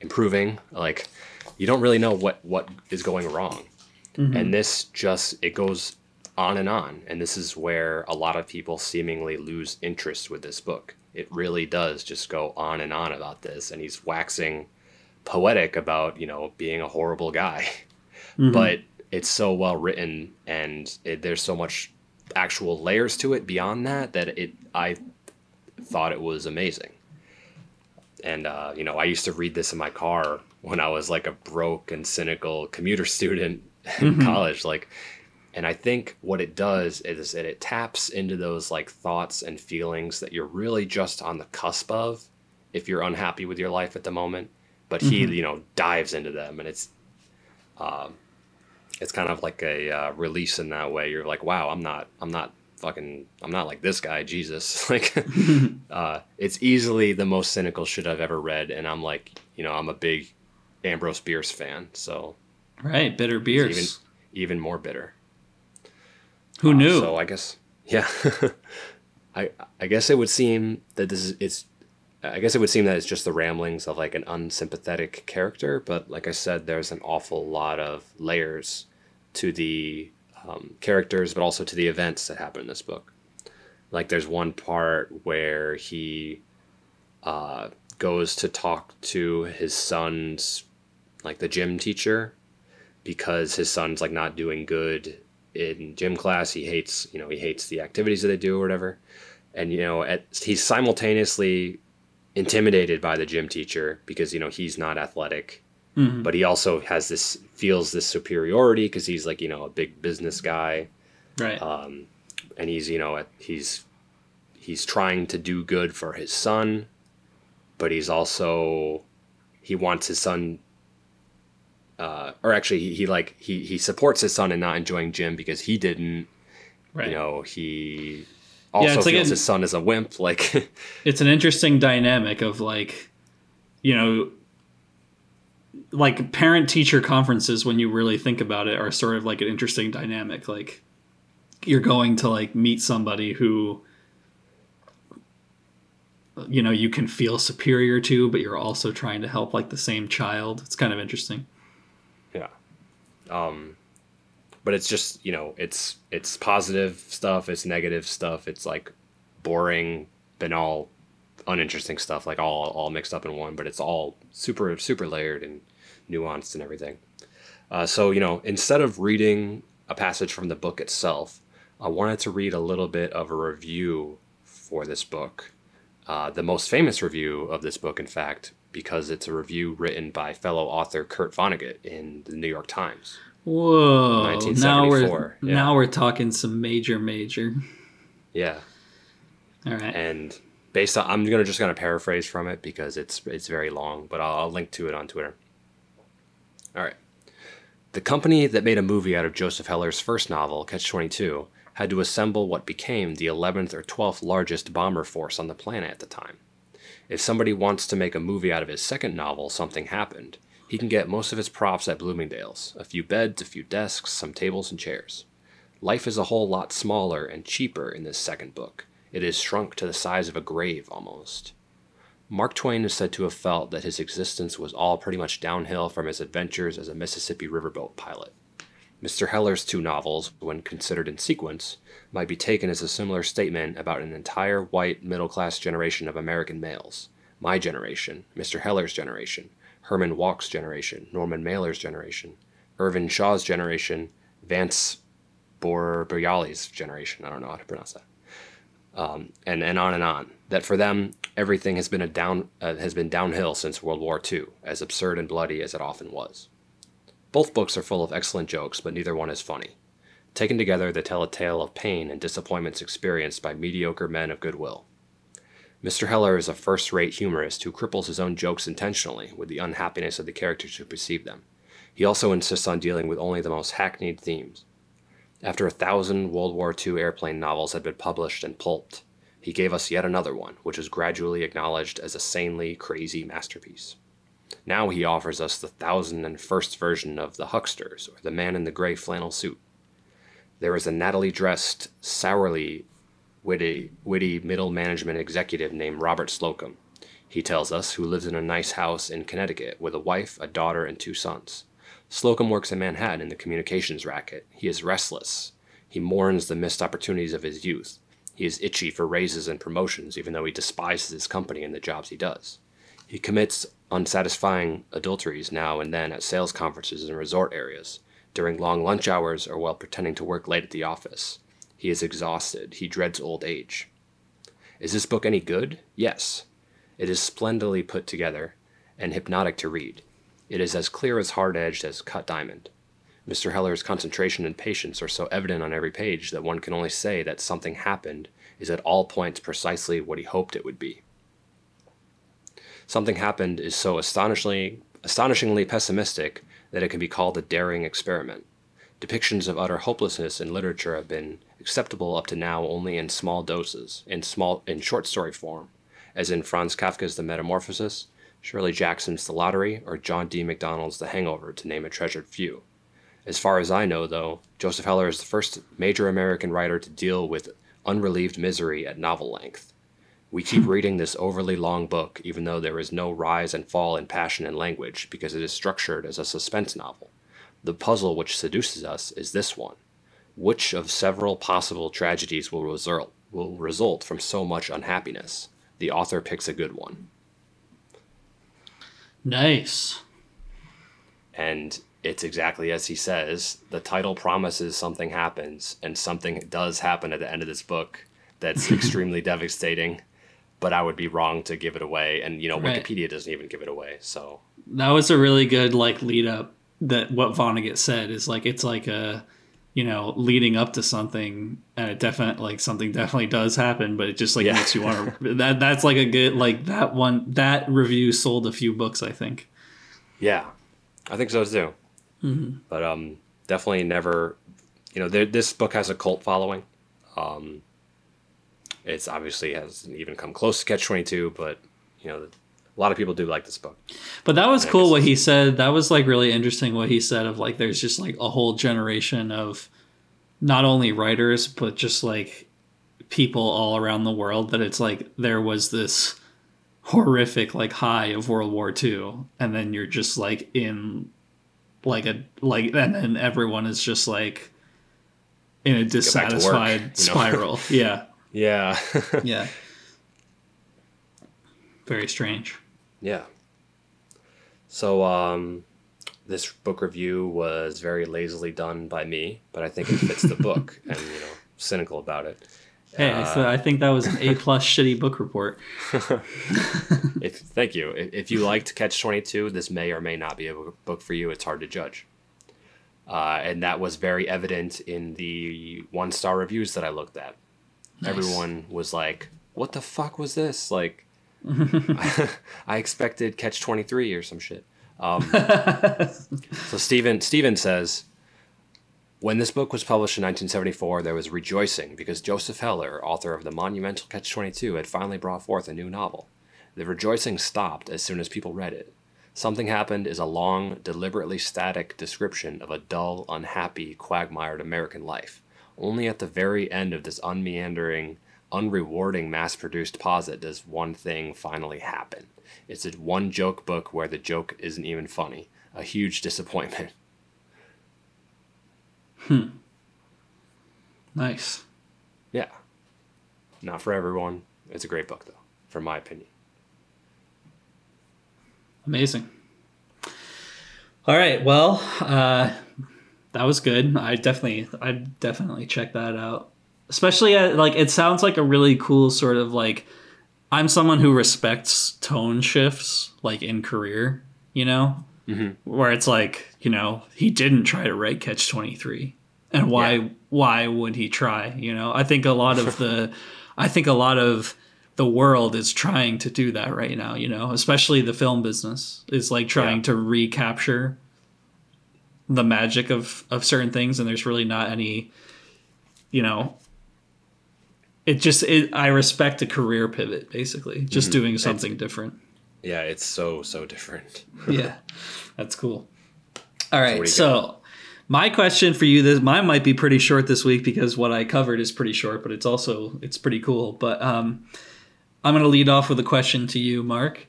improving. Like you don't really know what what is going wrong. Mm-hmm. And this just it goes on and on. And this is where a lot of people seemingly lose interest with this book. It really does just go on and on about this and he's waxing poetic about, you know, being a horrible guy. Mm-hmm. But it's so well written and it, there's so much actual layers to it beyond that that it I thought it was amazing and uh, you know i used to read this in my car when i was like a broke and cynical commuter student in mm-hmm. college like and i think what it does is that it taps into those like thoughts and feelings that you're really just on the cusp of if you're unhappy with your life at the moment but he mm-hmm. you know dives into them and it's um, it's kind of like a uh, release in that way you're like wow i'm not i'm not fucking I'm not like this guy, Jesus. like uh, it's easily the most cynical shit I've ever read and I'm like, you know, I'm a big Ambrose Bierce fan, so Right, bitter Bierce. Even even more bitter. Who knew? Uh, so I guess yeah. I I guess it would seem that this is it's I guess it would seem that it's just the ramblings of like an unsympathetic character, but like I said, there's an awful lot of layers to the um, characters, but also to the events that happen in this book. Like there's one part where he uh, goes to talk to his son's like the gym teacher because his son's like not doing good in gym class. He hates you know he hates the activities that they do or whatever, and you know at, he's simultaneously intimidated by the gym teacher because you know he's not athletic mm-hmm. but he also has this feels this superiority because he's like you know a big business guy right um, and he's you know he's he's trying to do good for his son but he's also he wants his son uh, or actually he, he like he he supports his son in not enjoying gym because he didn't right. you know he also yeah, feels like an, his son is a wimp. Like it's an interesting dynamic of like, you know, like parent teacher conferences when you really think about it are sort of like an interesting dynamic. Like you're going to like meet somebody who you know you can feel superior to but you're also trying to help like the same child it's kind of interesting um but it's just you know it's it's positive stuff it's negative stuff it's like boring banal uninteresting stuff like all all mixed up in one but it's all super super layered and nuanced and everything. Uh, so you know instead of reading a passage from the book itself i wanted to read a little bit of a review for this book. Uh, the most famous review of this book in fact because it's a review written by fellow author kurt vonnegut in the new york times Whoa! Now we're yeah. now we're talking some major major. Yeah. All right. And based on, I'm gonna just gonna paraphrase from it because it's it's very long, but I'll, I'll link to it on Twitter. All right. The company that made a movie out of Joseph Heller's first novel, Catch 22, had to assemble what became the 11th or 12th largest bomber force on the planet at the time. If somebody wants to make a movie out of his second novel, Something Happened, he can get most of his props at Bloomingdale's a few beds, a few desks, some tables and chairs. Life is a whole lot smaller and cheaper in this second book. It is shrunk to the size of a grave almost. Mark Twain is said to have felt that his existence was all pretty much downhill from his adventures as a Mississippi riverboat pilot. Mr. Heller's two novels, when considered in sequence, might be taken as a similar statement about an entire white middle class generation of American males. My generation, Mr. Heller's generation, Herman Wouk's generation, Norman Mailer's generation, Irvin Shaw's generation, Vance Borboriali's generation. I don't know how to pronounce that. Um, and, and on and on. That for them, everything has been a down uh, has been downhill since World War II, as absurd and bloody as it often was. Both books are full of excellent jokes, but neither one is funny. Taken together, they tell a tale of pain and disappointments experienced by mediocre men of goodwill. Mr. Heller is a first rate humorist who cripples his own jokes intentionally with the unhappiness of the characters who perceive them. He also insists on dealing with only the most hackneyed themes. After a thousand World War II airplane novels had been published and pulped, he gave us yet another one, which was gradually acknowledged as a sanely crazy masterpiece. Now he offers us the thousand and first version of The Hucksters, or The Man in the Gray Flannel Suit. There is a nattily dressed, sourly witty, witty middle management executive named Robert Slocum, he tells us, who lives in a nice house in Connecticut with a wife, a daughter, and two sons. Slocum works in Manhattan in the communications racket. He is restless. He mourns the missed opportunities of his youth. He is itchy for raises and promotions, even though he despises his company and the jobs he does. He commits unsatisfying adulteries now and then at sales conferences and resort areas, during long lunch hours, or while pretending to work late at the office. He is exhausted. He dreads old age. Is this book any good? Yes. It is splendidly put together and hypnotic to read. It is as clear as hard edged as cut diamond. Mr. Heller's concentration and patience are so evident on every page that one can only say that something happened is at all points precisely what he hoped it would be. Something happened is so astonishingly, astonishingly pessimistic that it can be called a daring experiment. Depictions of utter hopelessness in literature have been acceptable up to now only in small doses, in small in short story form, as in Franz Kafka's The Metamorphosis, Shirley Jackson's The Lottery, or John D. MacDonald's The Hangover, to name a treasured few. As far as I know, though, Joseph Heller is the first major American writer to deal with unrelieved misery at novel length. We keep reading this overly long book, even though there is no rise and fall in passion and language, because it is structured as a suspense novel. The puzzle which seduces us is this one. Which of several possible tragedies will result, will result from so much unhappiness? The author picks a good one. Nice. And it's exactly as he says. The title promises something happens, and something does happen at the end of this book that's extremely devastating. But I would be wrong to give it away, and you know right. Wikipedia doesn't even give it away. So that was a really good like lead up that what Vonnegut said is like it's like a you know leading up to something and it definitely like something definitely does happen but it just like yeah. makes you want to that that's like a good like that one that review sold a few books i think yeah i think so too mm-hmm. but um definitely never you know this book has a cult following um it's obviously hasn't even come close to catch 22 but you know a lot of people do like this book. But that was cool what he said. That was like really interesting what he said of like there's just like a whole generation of not only writers but just like people all around the world that it's like there was this horrific like high of World War II and then you're just like in like a like and then everyone is just like in a dissatisfied work, spiral. yeah. Yeah. yeah. Very strange. Yeah. So um, this book review was very lazily done by me, but I think it fits the book, and you know, cynical about it. Hey, uh, I think that was an A plus shitty book report. if, thank you. If, if, you liked Catch Twenty Two, this may or may not be a book for you. It's hard to judge, uh, and that was very evident in the one star reviews that I looked at. Nice. Everyone was like, "What the fuck was this?" Like, I expected Catch Twenty Three or some shit. Um, so Stephen Stephen says, when this book was published in 1974, there was rejoicing because Joseph Heller, author of the monumental Catch 22, had finally brought forth a new novel. The rejoicing stopped as soon as people read it. Something Happened is a long, deliberately static description of a dull, unhappy, quagmired American life. Only at the very end of this unmeandering, unrewarding mass produced posit does one thing finally happen. It's a one joke book where the joke isn't even funny. A huge disappointment. Hmm. Nice. Yeah. Not for everyone. It's a great book, though, from my opinion. Amazing. All right. Well, uh, that was good. I definitely, I definitely check that out especially at, like it sounds like a really cool sort of like I'm someone who respects tone shifts like in career, you know, mm-hmm. where it's like you know he didn't try to write Catch Twenty Three, and why yeah. why would he try? You know, I think a lot of the I think a lot of the world is trying to do that right now. You know, especially the film business is like trying yeah. to recapture the magic of of certain things, and there's really not any you know it just it, I respect a career pivot basically, just mm-hmm. doing something it's, different. Yeah, it's so so different. yeah, that's cool. All right, so, so my question for you this mine might be pretty short this week because what I covered is pretty short, but it's also it's pretty cool. But um, I'm going to lead off with a question to you, Mark,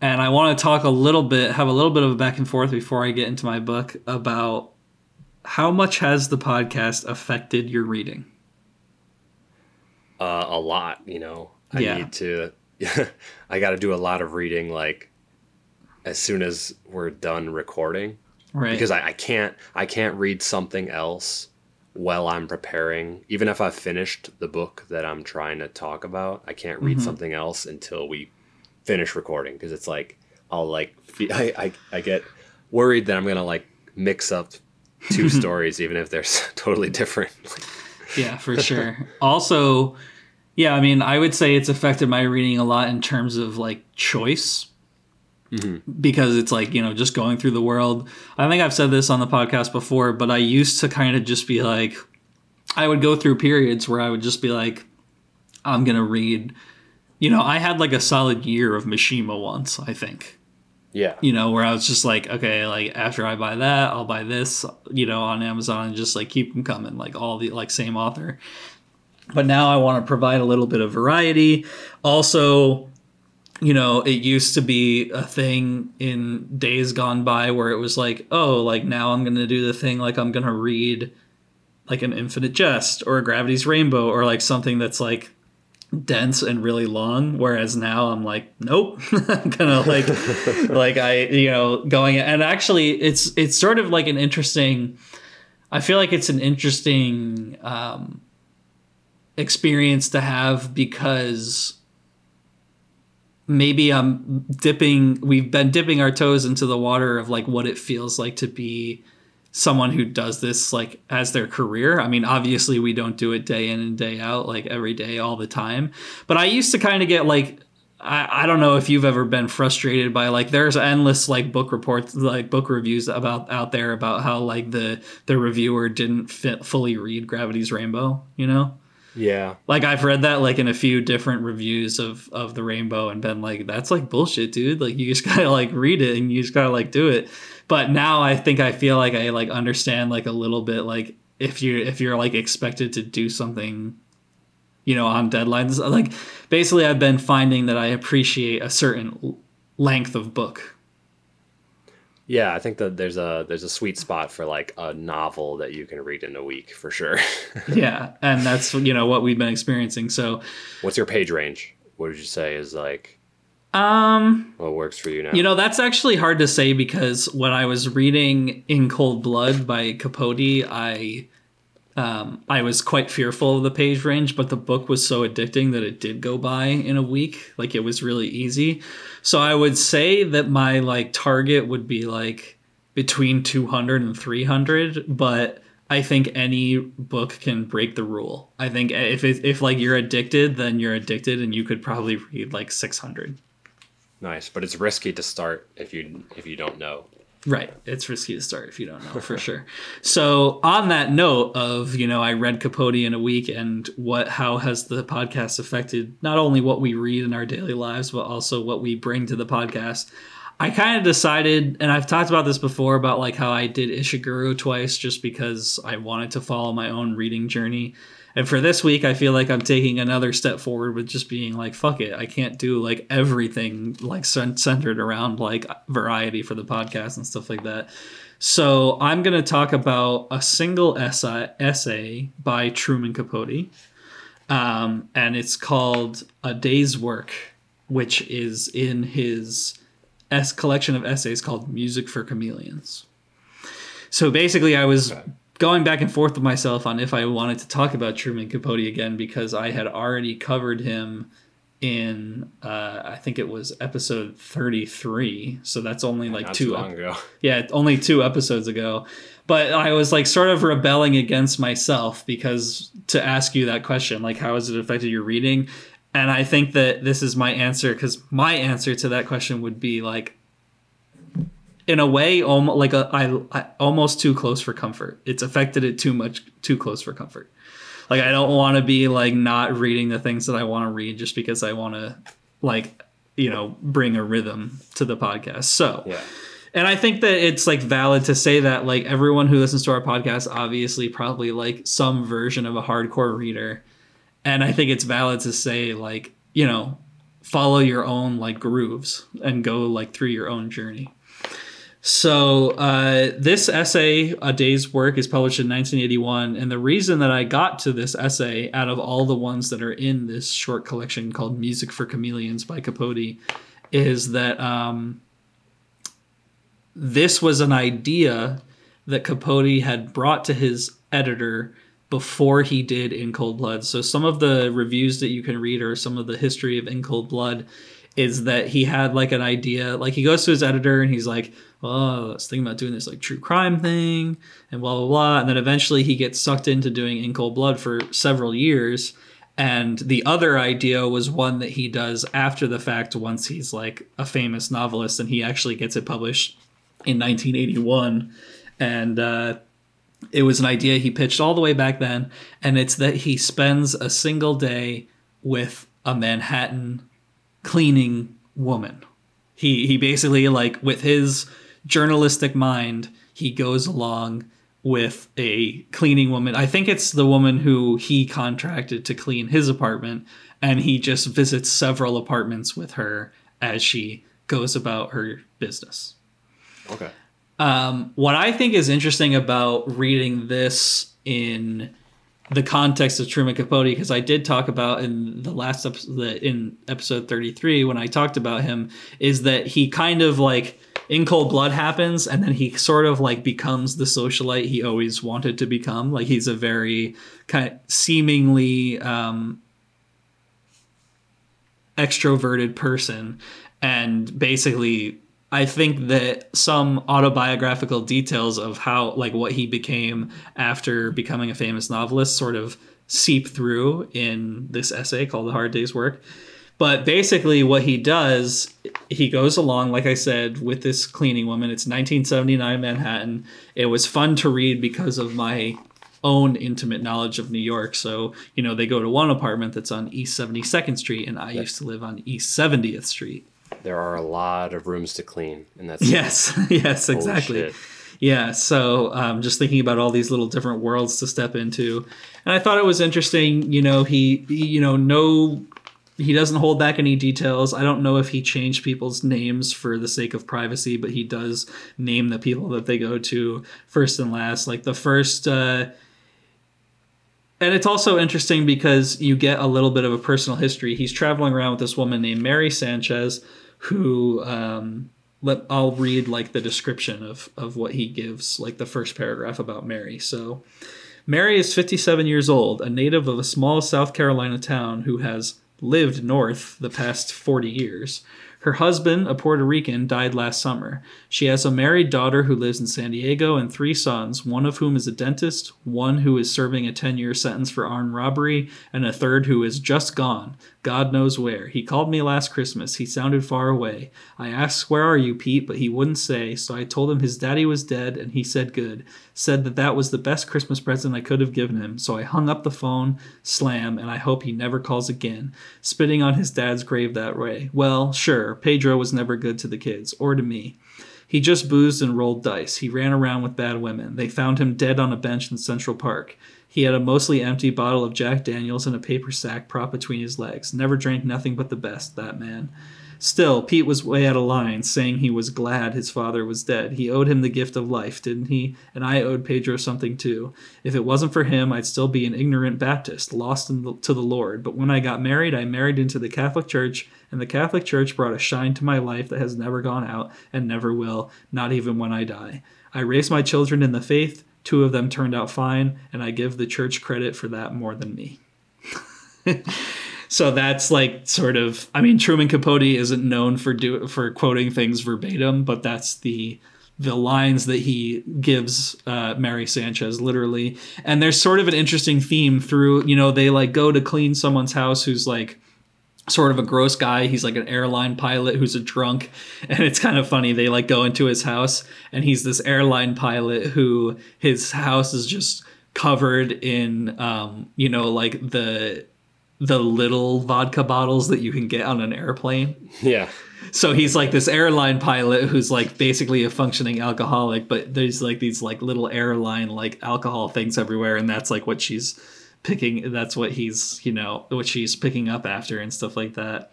and I want to talk a little bit, have a little bit of a back and forth before I get into my book about how much has the podcast affected your reading uh, a lot. You know, I yeah. need to. I got to do a lot of reading, like as soon as we're done recording, right? Because I, I can't. I can't read something else while I'm preparing. Even if I've finished the book that I'm trying to talk about, I can't read mm-hmm. something else until we finish recording because it's like I'll like I, I I get worried that I'm gonna like mix up two stories even if they're totally different. yeah, for sure. also, yeah, I mean, I would say it's affected my reading a lot in terms of like choice. Mm-hmm. Because it's like, you know, just going through the world. I think I've said this on the podcast before, but I used to kind of just be like, I would go through periods where I would just be like, I'm going to read. You know, I had like a solid year of Mishima once, I think. Yeah. You know, where I was just like, okay, like after I buy that, I'll buy this, you know, on Amazon and just like keep them coming, like all the like same author. But now I want to provide a little bit of variety. Also, you know, it used to be a thing in days gone by where it was like, oh, like now I'm going to do the thing like I'm going to read like an Infinite Jest or a Gravity's Rainbow or like something that's like dense and really long whereas now i'm like nope. I'm gonna like like i you know going and actually it's it's sort of like an interesting i feel like it's an interesting um experience to have because maybe I'm dipping we've been dipping our toes into the water of like what it feels like to be someone who does this like as their career. I mean, obviously we don't do it day in and day out like every day all the time. But I used to kind of get like I, I don't know if you've ever been frustrated by like there's endless like book reports like book reviews about out there about how like the the reviewer didn't fit, fully read Gravity's Rainbow, you know? Yeah. Like I've read that like in a few different reviews of of the rainbow and been like, that's like bullshit, dude. Like you just gotta like read it and you just gotta like do it. But now I think I feel like I like understand like a little bit like if you if you're like expected to do something you know on deadlines uh, like basically I've been finding that I appreciate a certain length of book yeah, I think that there's a there's a sweet spot for like a novel that you can read in a week for sure. yeah, and that's you know what we've been experiencing. So, what's your page range? What would you say is like um what works for you now? You know, that's actually hard to say because when I was reading In Cold Blood by Capote, I um, I was quite fearful of the page range, but the book was so addicting that it did go by in a week. Like it was really easy. So I would say that my like target would be like between 200 and 300, but I think any book can break the rule. I think if it, if like you're addicted, then you're addicted and you could probably read like 600. Nice, but it's risky to start if you if you don't know. Right. It's risky to start if you don't know for sure. So on that note of, you know, I read Capote in a week and what how has the podcast affected not only what we read in our daily lives, but also what we bring to the podcast. I kind of decided, and I've talked about this before about like how I did Ishiguro twice just because I wanted to follow my own reading journey. And for this week, I feel like I'm taking another step forward with just being like, fuck it. I can't do like everything like centered around like variety for the podcast and stuff like that. So I'm going to talk about a single essay, essay by Truman Capote. Um, and it's called A Day's Work, which is in his S collection of essays called Music for Chameleons. So basically, I was going back and forth with myself on if I wanted to talk about Truman Capote again because I had already covered him in uh, I think it was episode 33 so that's only like Not too long ago. Yeah only two episodes ago. But I was like sort of rebelling against myself because to ask you that question like how has it affected your reading? And I think that this is my answer because my answer to that question would be like in a way almost like a I, I almost too close for comfort. It's affected it too much too close for comfort. Like I don't want to be like not reading the things that I want to read just because I want to like you know bring a rhythm to the podcast. So yeah. And I think that it's like valid to say that like everyone who listens to our podcast obviously probably like some version of a hardcore reader. And I think it's valid to say like, you know, follow your own like grooves and go like through your own journey. So uh, this essay, A Day's Work, is published in 1981, and the reason that I got to this essay out of all the ones that are in this short collection called "Music for Chameleons" by Capote is that um, this was an idea that Capote had brought to his editor before he did In Cold Blood. So some of the reviews that you can read or some of the history of In Cold Blood is that he had like an idea like he goes to his editor and he's like oh i was thinking about doing this like true crime thing and blah blah blah and then eventually he gets sucked into doing in cold blood for several years And the other idea was one that he does after the fact once he's like a famous novelist and he actually gets it published in 1981. And uh, it was an idea he pitched all the way back then. And it's that he spends a single day with a Manhattan cleaning woman. He, he basically, like, with his journalistic mind, he goes along with a cleaning woman. I think it's the woman who he contracted to clean his apartment, and he just visits several apartments with her as she goes about her business. Okay. Um, what I think is interesting about reading this in the context of Truman Capote, because I did talk about in the last episode, in episode 33, when I talked about him, is that he kind of like in cold blood happens and then he sort of like becomes the socialite he always wanted to become. Like he's a very kind of seemingly um extroverted person and basically I think that some autobiographical details of how like what he became after becoming a famous novelist sort of seep through in this essay called The Hard Day's Work. But basically, what he does, he goes along, like I said, with this cleaning woman. It's 1979 Manhattan. It was fun to read because of my own intimate knowledge of New York. So, you know, they go to one apartment that's on East 72nd Street, and I used to live on East 70th Street. There are a lot of rooms to clean, and that's yes, yes, exactly. Yeah, so um, just thinking about all these little different worlds to step into, and I thought it was interesting. You know, he, he you know, no he doesn't hold back any details. I don't know if he changed people's names for the sake of privacy, but he does name the people that they go to first and last. Like the first, uh, and it's also interesting because you get a little bit of a personal history. He's traveling around with this woman named Mary Sanchez, who um, let I'll read like the description of of what he gives, like the first paragraph about Mary. So. Mary is 57 years old, a native of a small South Carolina town who has lived north the past 40 years. Her husband, a Puerto Rican, died last summer. She has a married daughter who lives in San Diego and three sons, one of whom is a dentist, one who is serving a 10 year sentence for armed robbery, and a third who is just gone, God knows where. He called me last Christmas. He sounded far away. I asked, Where are you, Pete? But he wouldn't say, so I told him his daddy was dead, and he said good. Said that that was the best Christmas present I could have given him. So I hung up the phone, slam, and I hope he never calls again. Spitting on his dad's grave that way. Well, sure, Pedro was never good to the kids, or to me. He just boozed and rolled dice. He ran around with bad women. They found him dead on a bench in Central Park. He had a mostly empty bottle of Jack Daniels and a paper sack propped between his legs. Never drank nothing but the best, that man. Still, Pete was way out of line, saying he was glad his father was dead. He owed him the gift of life, didn't he? And I owed Pedro something too. If it wasn't for him, I'd still be an ignorant Baptist, lost the, to the Lord. But when I got married, I married into the Catholic Church, and the Catholic Church brought a shine to my life that has never gone out and never will, not even when I die. I raised my children in the faith. Two of them turned out fine, and I give the church credit for that more than me. So that's like sort of I mean Truman Capote isn't known for do for quoting things verbatim, but that's the the lines that he gives uh, Mary Sanchez literally. And there's sort of an interesting theme through, you know, they like go to clean someone's house who's like sort of a gross guy. He's like an airline pilot who's a drunk. And it's kind of funny. They like go into his house and he's this airline pilot who his house is just covered in um, you know, like the the little vodka bottles that you can get on an airplane. Yeah. So he's like this airline pilot who's like basically a functioning alcoholic, but there's like these like little airline like alcohol things everywhere, and that's like what she's picking. That's what he's you know what she's picking up after and stuff like that.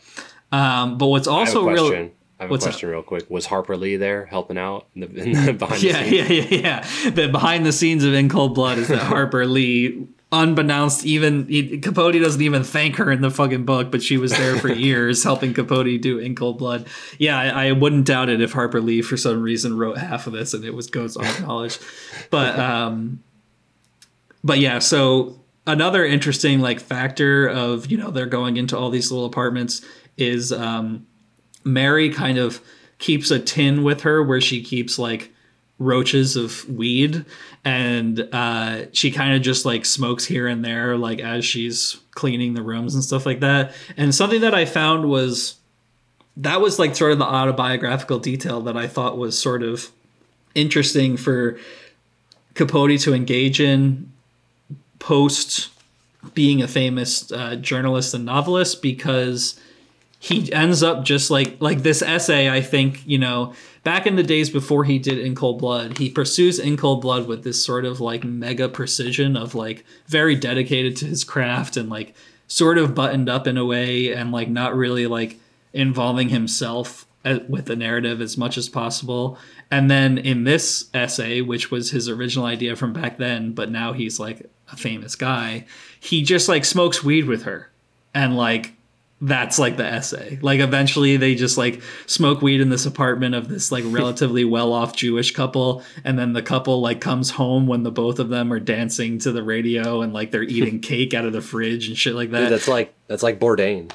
Um, but what's also real. I have What's a question real quick. Was Harper Lee there helping out in the, in the behind yeah, the scenes? Yeah, yeah, yeah. The behind the scenes of In Cold Blood is that Harper Lee unbeknownst even he, capote doesn't even thank her in the fucking book but she was there for years helping capote do in cold blood. Yeah I, I, wouldn't doubt it if harper lee for some reason wrote half of this and it was goes unacknowledged but um but yeah so another interesting like factor of you know they're going into all these little apartments is um mary kind of keeps a tin with her where she keeps like roaches of weed and uh, she kind of just like smokes here and there like as she's cleaning the rooms and stuff like that. And something that i found was that was like sort of the autobiographical detail that i thought was sort of interesting for capote to engage in post being a famous uh, journalist and novelist because he ends up just like like this essay i think you know back in the days before he did in cold blood he pursues in cold blood with this sort of like mega precision of like very dedicated to his craft and like sort of buttoned up in a way and like not really like involving himself uh, with the narrative as much as possible. And then in this essay which was his original idea from back then but now he's like a famous guy he just like smokes weed with her and like that's like the essay. Like eventually they just like smoke weed in this apartment of this like relatively well-off Jewish couple and then the couple like comes home when the both of them are dancing to the radio and like they're eating cake out of the fridge and shit like that. Dude, that's like that's like Bourdain.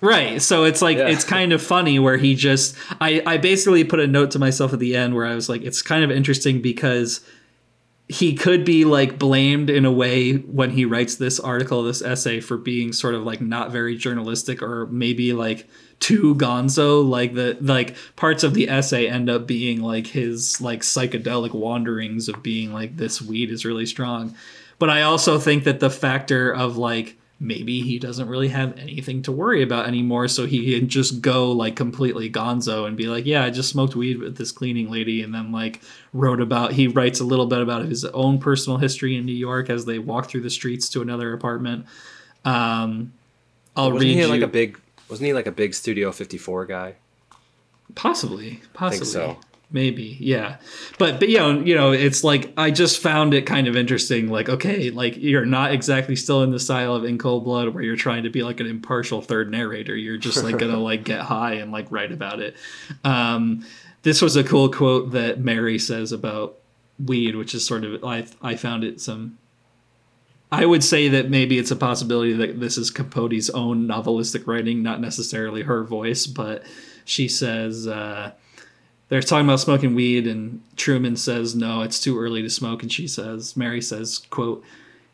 Right. So it's like yeah. it's kind of funny where he just I I basically put a note to myself at the end where I was like it's kind of interesting because he could be like blamed in a way when he writes this article, this essay, for being sort of like not very journalistic or maybe like too gonzo. Like the like parts of the essay end up being like his like psychedelic wanderings of being like this weed is really strong. But I also think that the factor of like maybe he doesn't really have anything to worry about anymore so he can just go like completely gonzo and be like yeah i just smoked weed with this cleaning lady and then like wrote about he writes a little bit about his own personal history in new york as they walk through the streets to another apartment. Um i'll wasn't read he you like a big wasn't he like a big studio 54 guy? Possibly possibly so maybe yeah. But but you know you know it's like i just found it kind of interesting like okay like you're not exactly still in the style of in cold blood where you're trying to be like an impartial third narrator. You're just like gonna like get high and like write about it. Um this was a cool quote that mary says about weed which is sort of i i found it some I would say that maybe it's a possibility that this is Capote's own novelistic writing, not necessarily her voice, but she says, uh, they're talking about smoking weed and truman says no it's too early to smoke. And she says mary says quote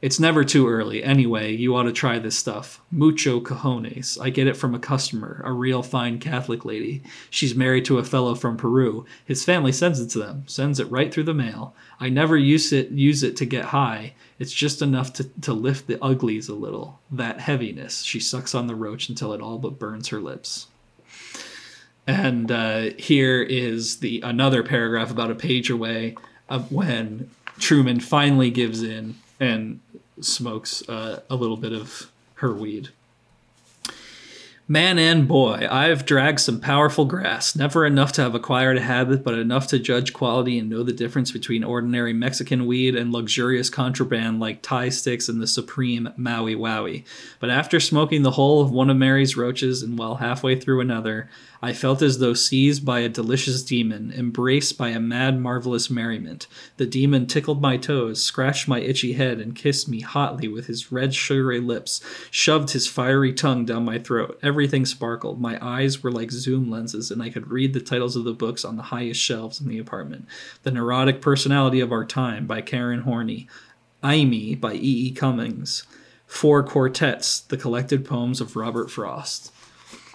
it's never too early. Anyway you ought to try this stuff. Mucho cojones. I get it from a customer a real fine catholic lady. She's married to a fellow from peru. His family sends it to them sends it right through the mail. I never use it use it to get high. It's just enough to, to lift the uglies a little that heaviness. She sucks on the roach until it all but burns her lips and uh, here is the another paragraph about a page away of when Truman finally gives in and smokes uh, a little bit of her weed. Man and boy, I've dragged some powerful grass, never enough to have acquired a habit, but enough to judge quality and know the difference between ordinary Mexican weed and luxurious contraband like Thai sticks and the supreme Maui Wowie. But after smoking the whole of one of Mary's roaches and while halfway through another, I felt as though seized by a delicious demon, embraced by a mad, marvelous merriment. The demon tickled my toes, scratched my itchy head, and kissed me hotly with his red, sugary lips, shoved his fiery tongue down my throat. Everything sparkled. My eyes were like zoom lenses, and I could read the titles of the books on the highest shelves in the apartment. The Neurotic Personality of Our Time by Karen Horney. Eimi by E. E. Cummings. Four Quartets, the collected poems of Robert Frost.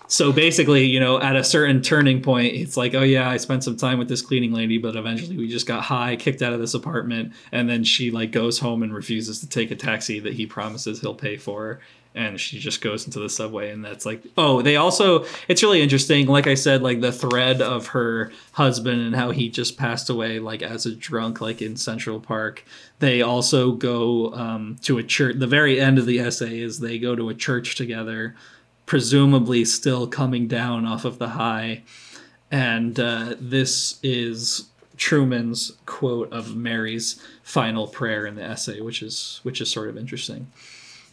So basically, you know, at a certain turning point, it's like, oh yeah, I spent some time with this cleaning lady, but eventually we just got high, kicked out of this apartment, and then she like goes home and refuses to take a taxi that he promises he'll pay for. And she just goes into the subway, and that's like, oh, they also, it's really interesting. Like I said, like the thread of her husband and how he just passed away, like as a drunk, like in Central Park. They also go um, to a church. The very end of the essay is they go to a church together presumably still coming down off of the high. And uh, this is Truman's quote of Mary's final prayer in the essay, which is which is sort of interesting.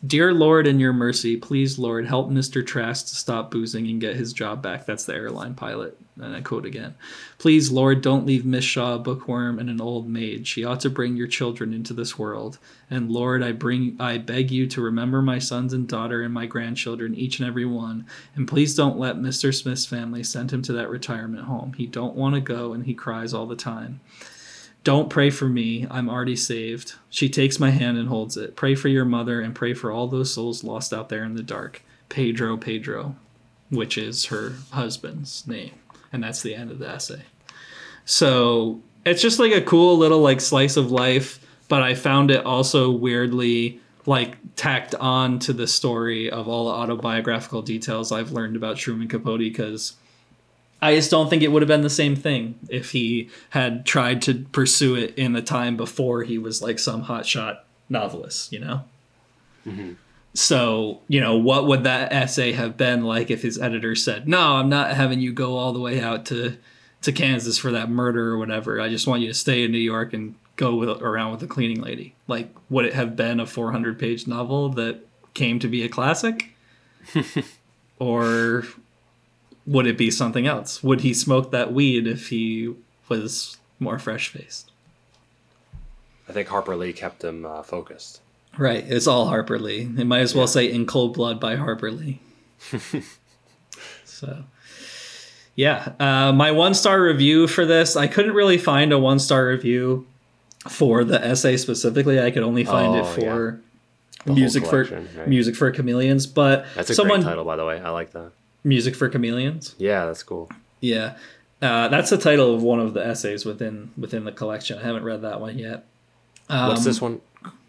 Dear Lord, in your mercy, please, Lord, help Mr. Trask to stop boozing and get his job back. That's the airline pilot. And I quote again Please, Lord, don't leave Miss Shaw a bookworm and an old maid. She ought to bring your children into this world. And Lord, I bring I beg you to remember my sons and daughter and my grandchildren, each and every one. And please don't let Mr. Smith's family send him to that retirement home. He don't want to go and he cries all the time. Don't pray for me. I'm already saved. She takes my hand and holds it. Pray for your mother and pray for all those souls lost out there in the dark. Pedro, Pedro, which is her husband's name. And that's the end of the essay. So it's just like a cool little like slice of life, but I found it also weirdly like tacked on to the story of all the autobiographical details I've learned about Truman Capote because I just don't think it would have been the same thing if he had tried to pursue it in the time before he was like some hotshot novelist, you know? Mm-hmm. So, you know, what would that essay have been like if his editor said, No, I'm not having you go all the way out to, to Kansas for that murder or whatever. I just want you to stay in New York and go with, around with the cleaning lady. Like, would it have been a 400 page novel that came to be a classic? or would it be something else? Would he smoke that weed if he was more fresh faced? I think Harper Lee kept him uh, focused. Right. It's all Harper Lee. It might as well yeah. say In Cold Blood by Harper Lee. so, yeah. Uh, my one star review for this, I couldn't really find a one star review for the essay specifically. I could only find oh, it for yeah. music for right? music for chameleons. But that's a someone, great title, by the way. I like that. Music for chameleons. Yeah, that's cool. Yeah, uh, that's the title of one of the essays within within the collection. I haven't read that one yet. Um, What's this one?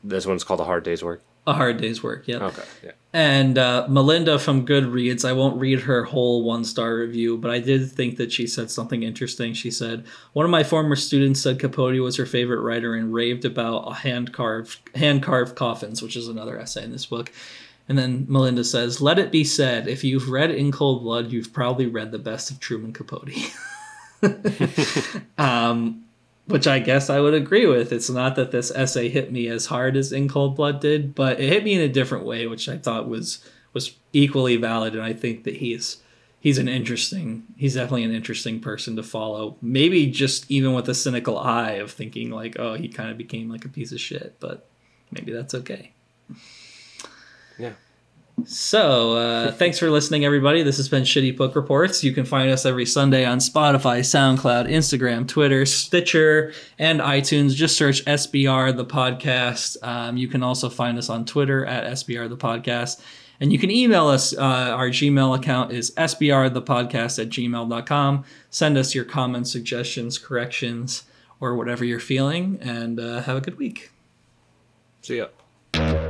This one's called A Hard Day's Work. A Hard Day's Work, yeah. Okay, yeah. And uh, Melinda from Goodreads, I won't read her whole one star review, but I did think that she said something interesting. She said, One of my former students said Capote was her favorite writer and raved about hand carved hand carved coffins, which is another essay in this book. And then Melinda says, Let it be said, if you've read In Cold Blood, you've probably read the best of Truman Capote. um, which I guess I would agree with. It's not that this essay hit me as hard as In Cold Blood did, but it hit me in a different way, which I thought was was equally valid. And I think that he's he's an interesting he's definitely an interesting person to follow. Maybe just even with a cynical eye of thinking like, oh, he kind of became like a piece of shit, but maybe that's okay. Yeah. So, uh, thanks for listening, everybody. This has been Shitty Book Reports. You can find us every Sunday on Spotify, SoundCloud, Instagram, Twitter, Stitcher, and iTunes. Just search SBR the podcast. Um, you can also find us on Twitter at SBR the podcast. And you can email us. Uh, our Gmail account is sbrthepodcast at gmail.com. Send us your comments, suggestions, corrections, or whatever you're feeling. And uh, have a good week. See ya.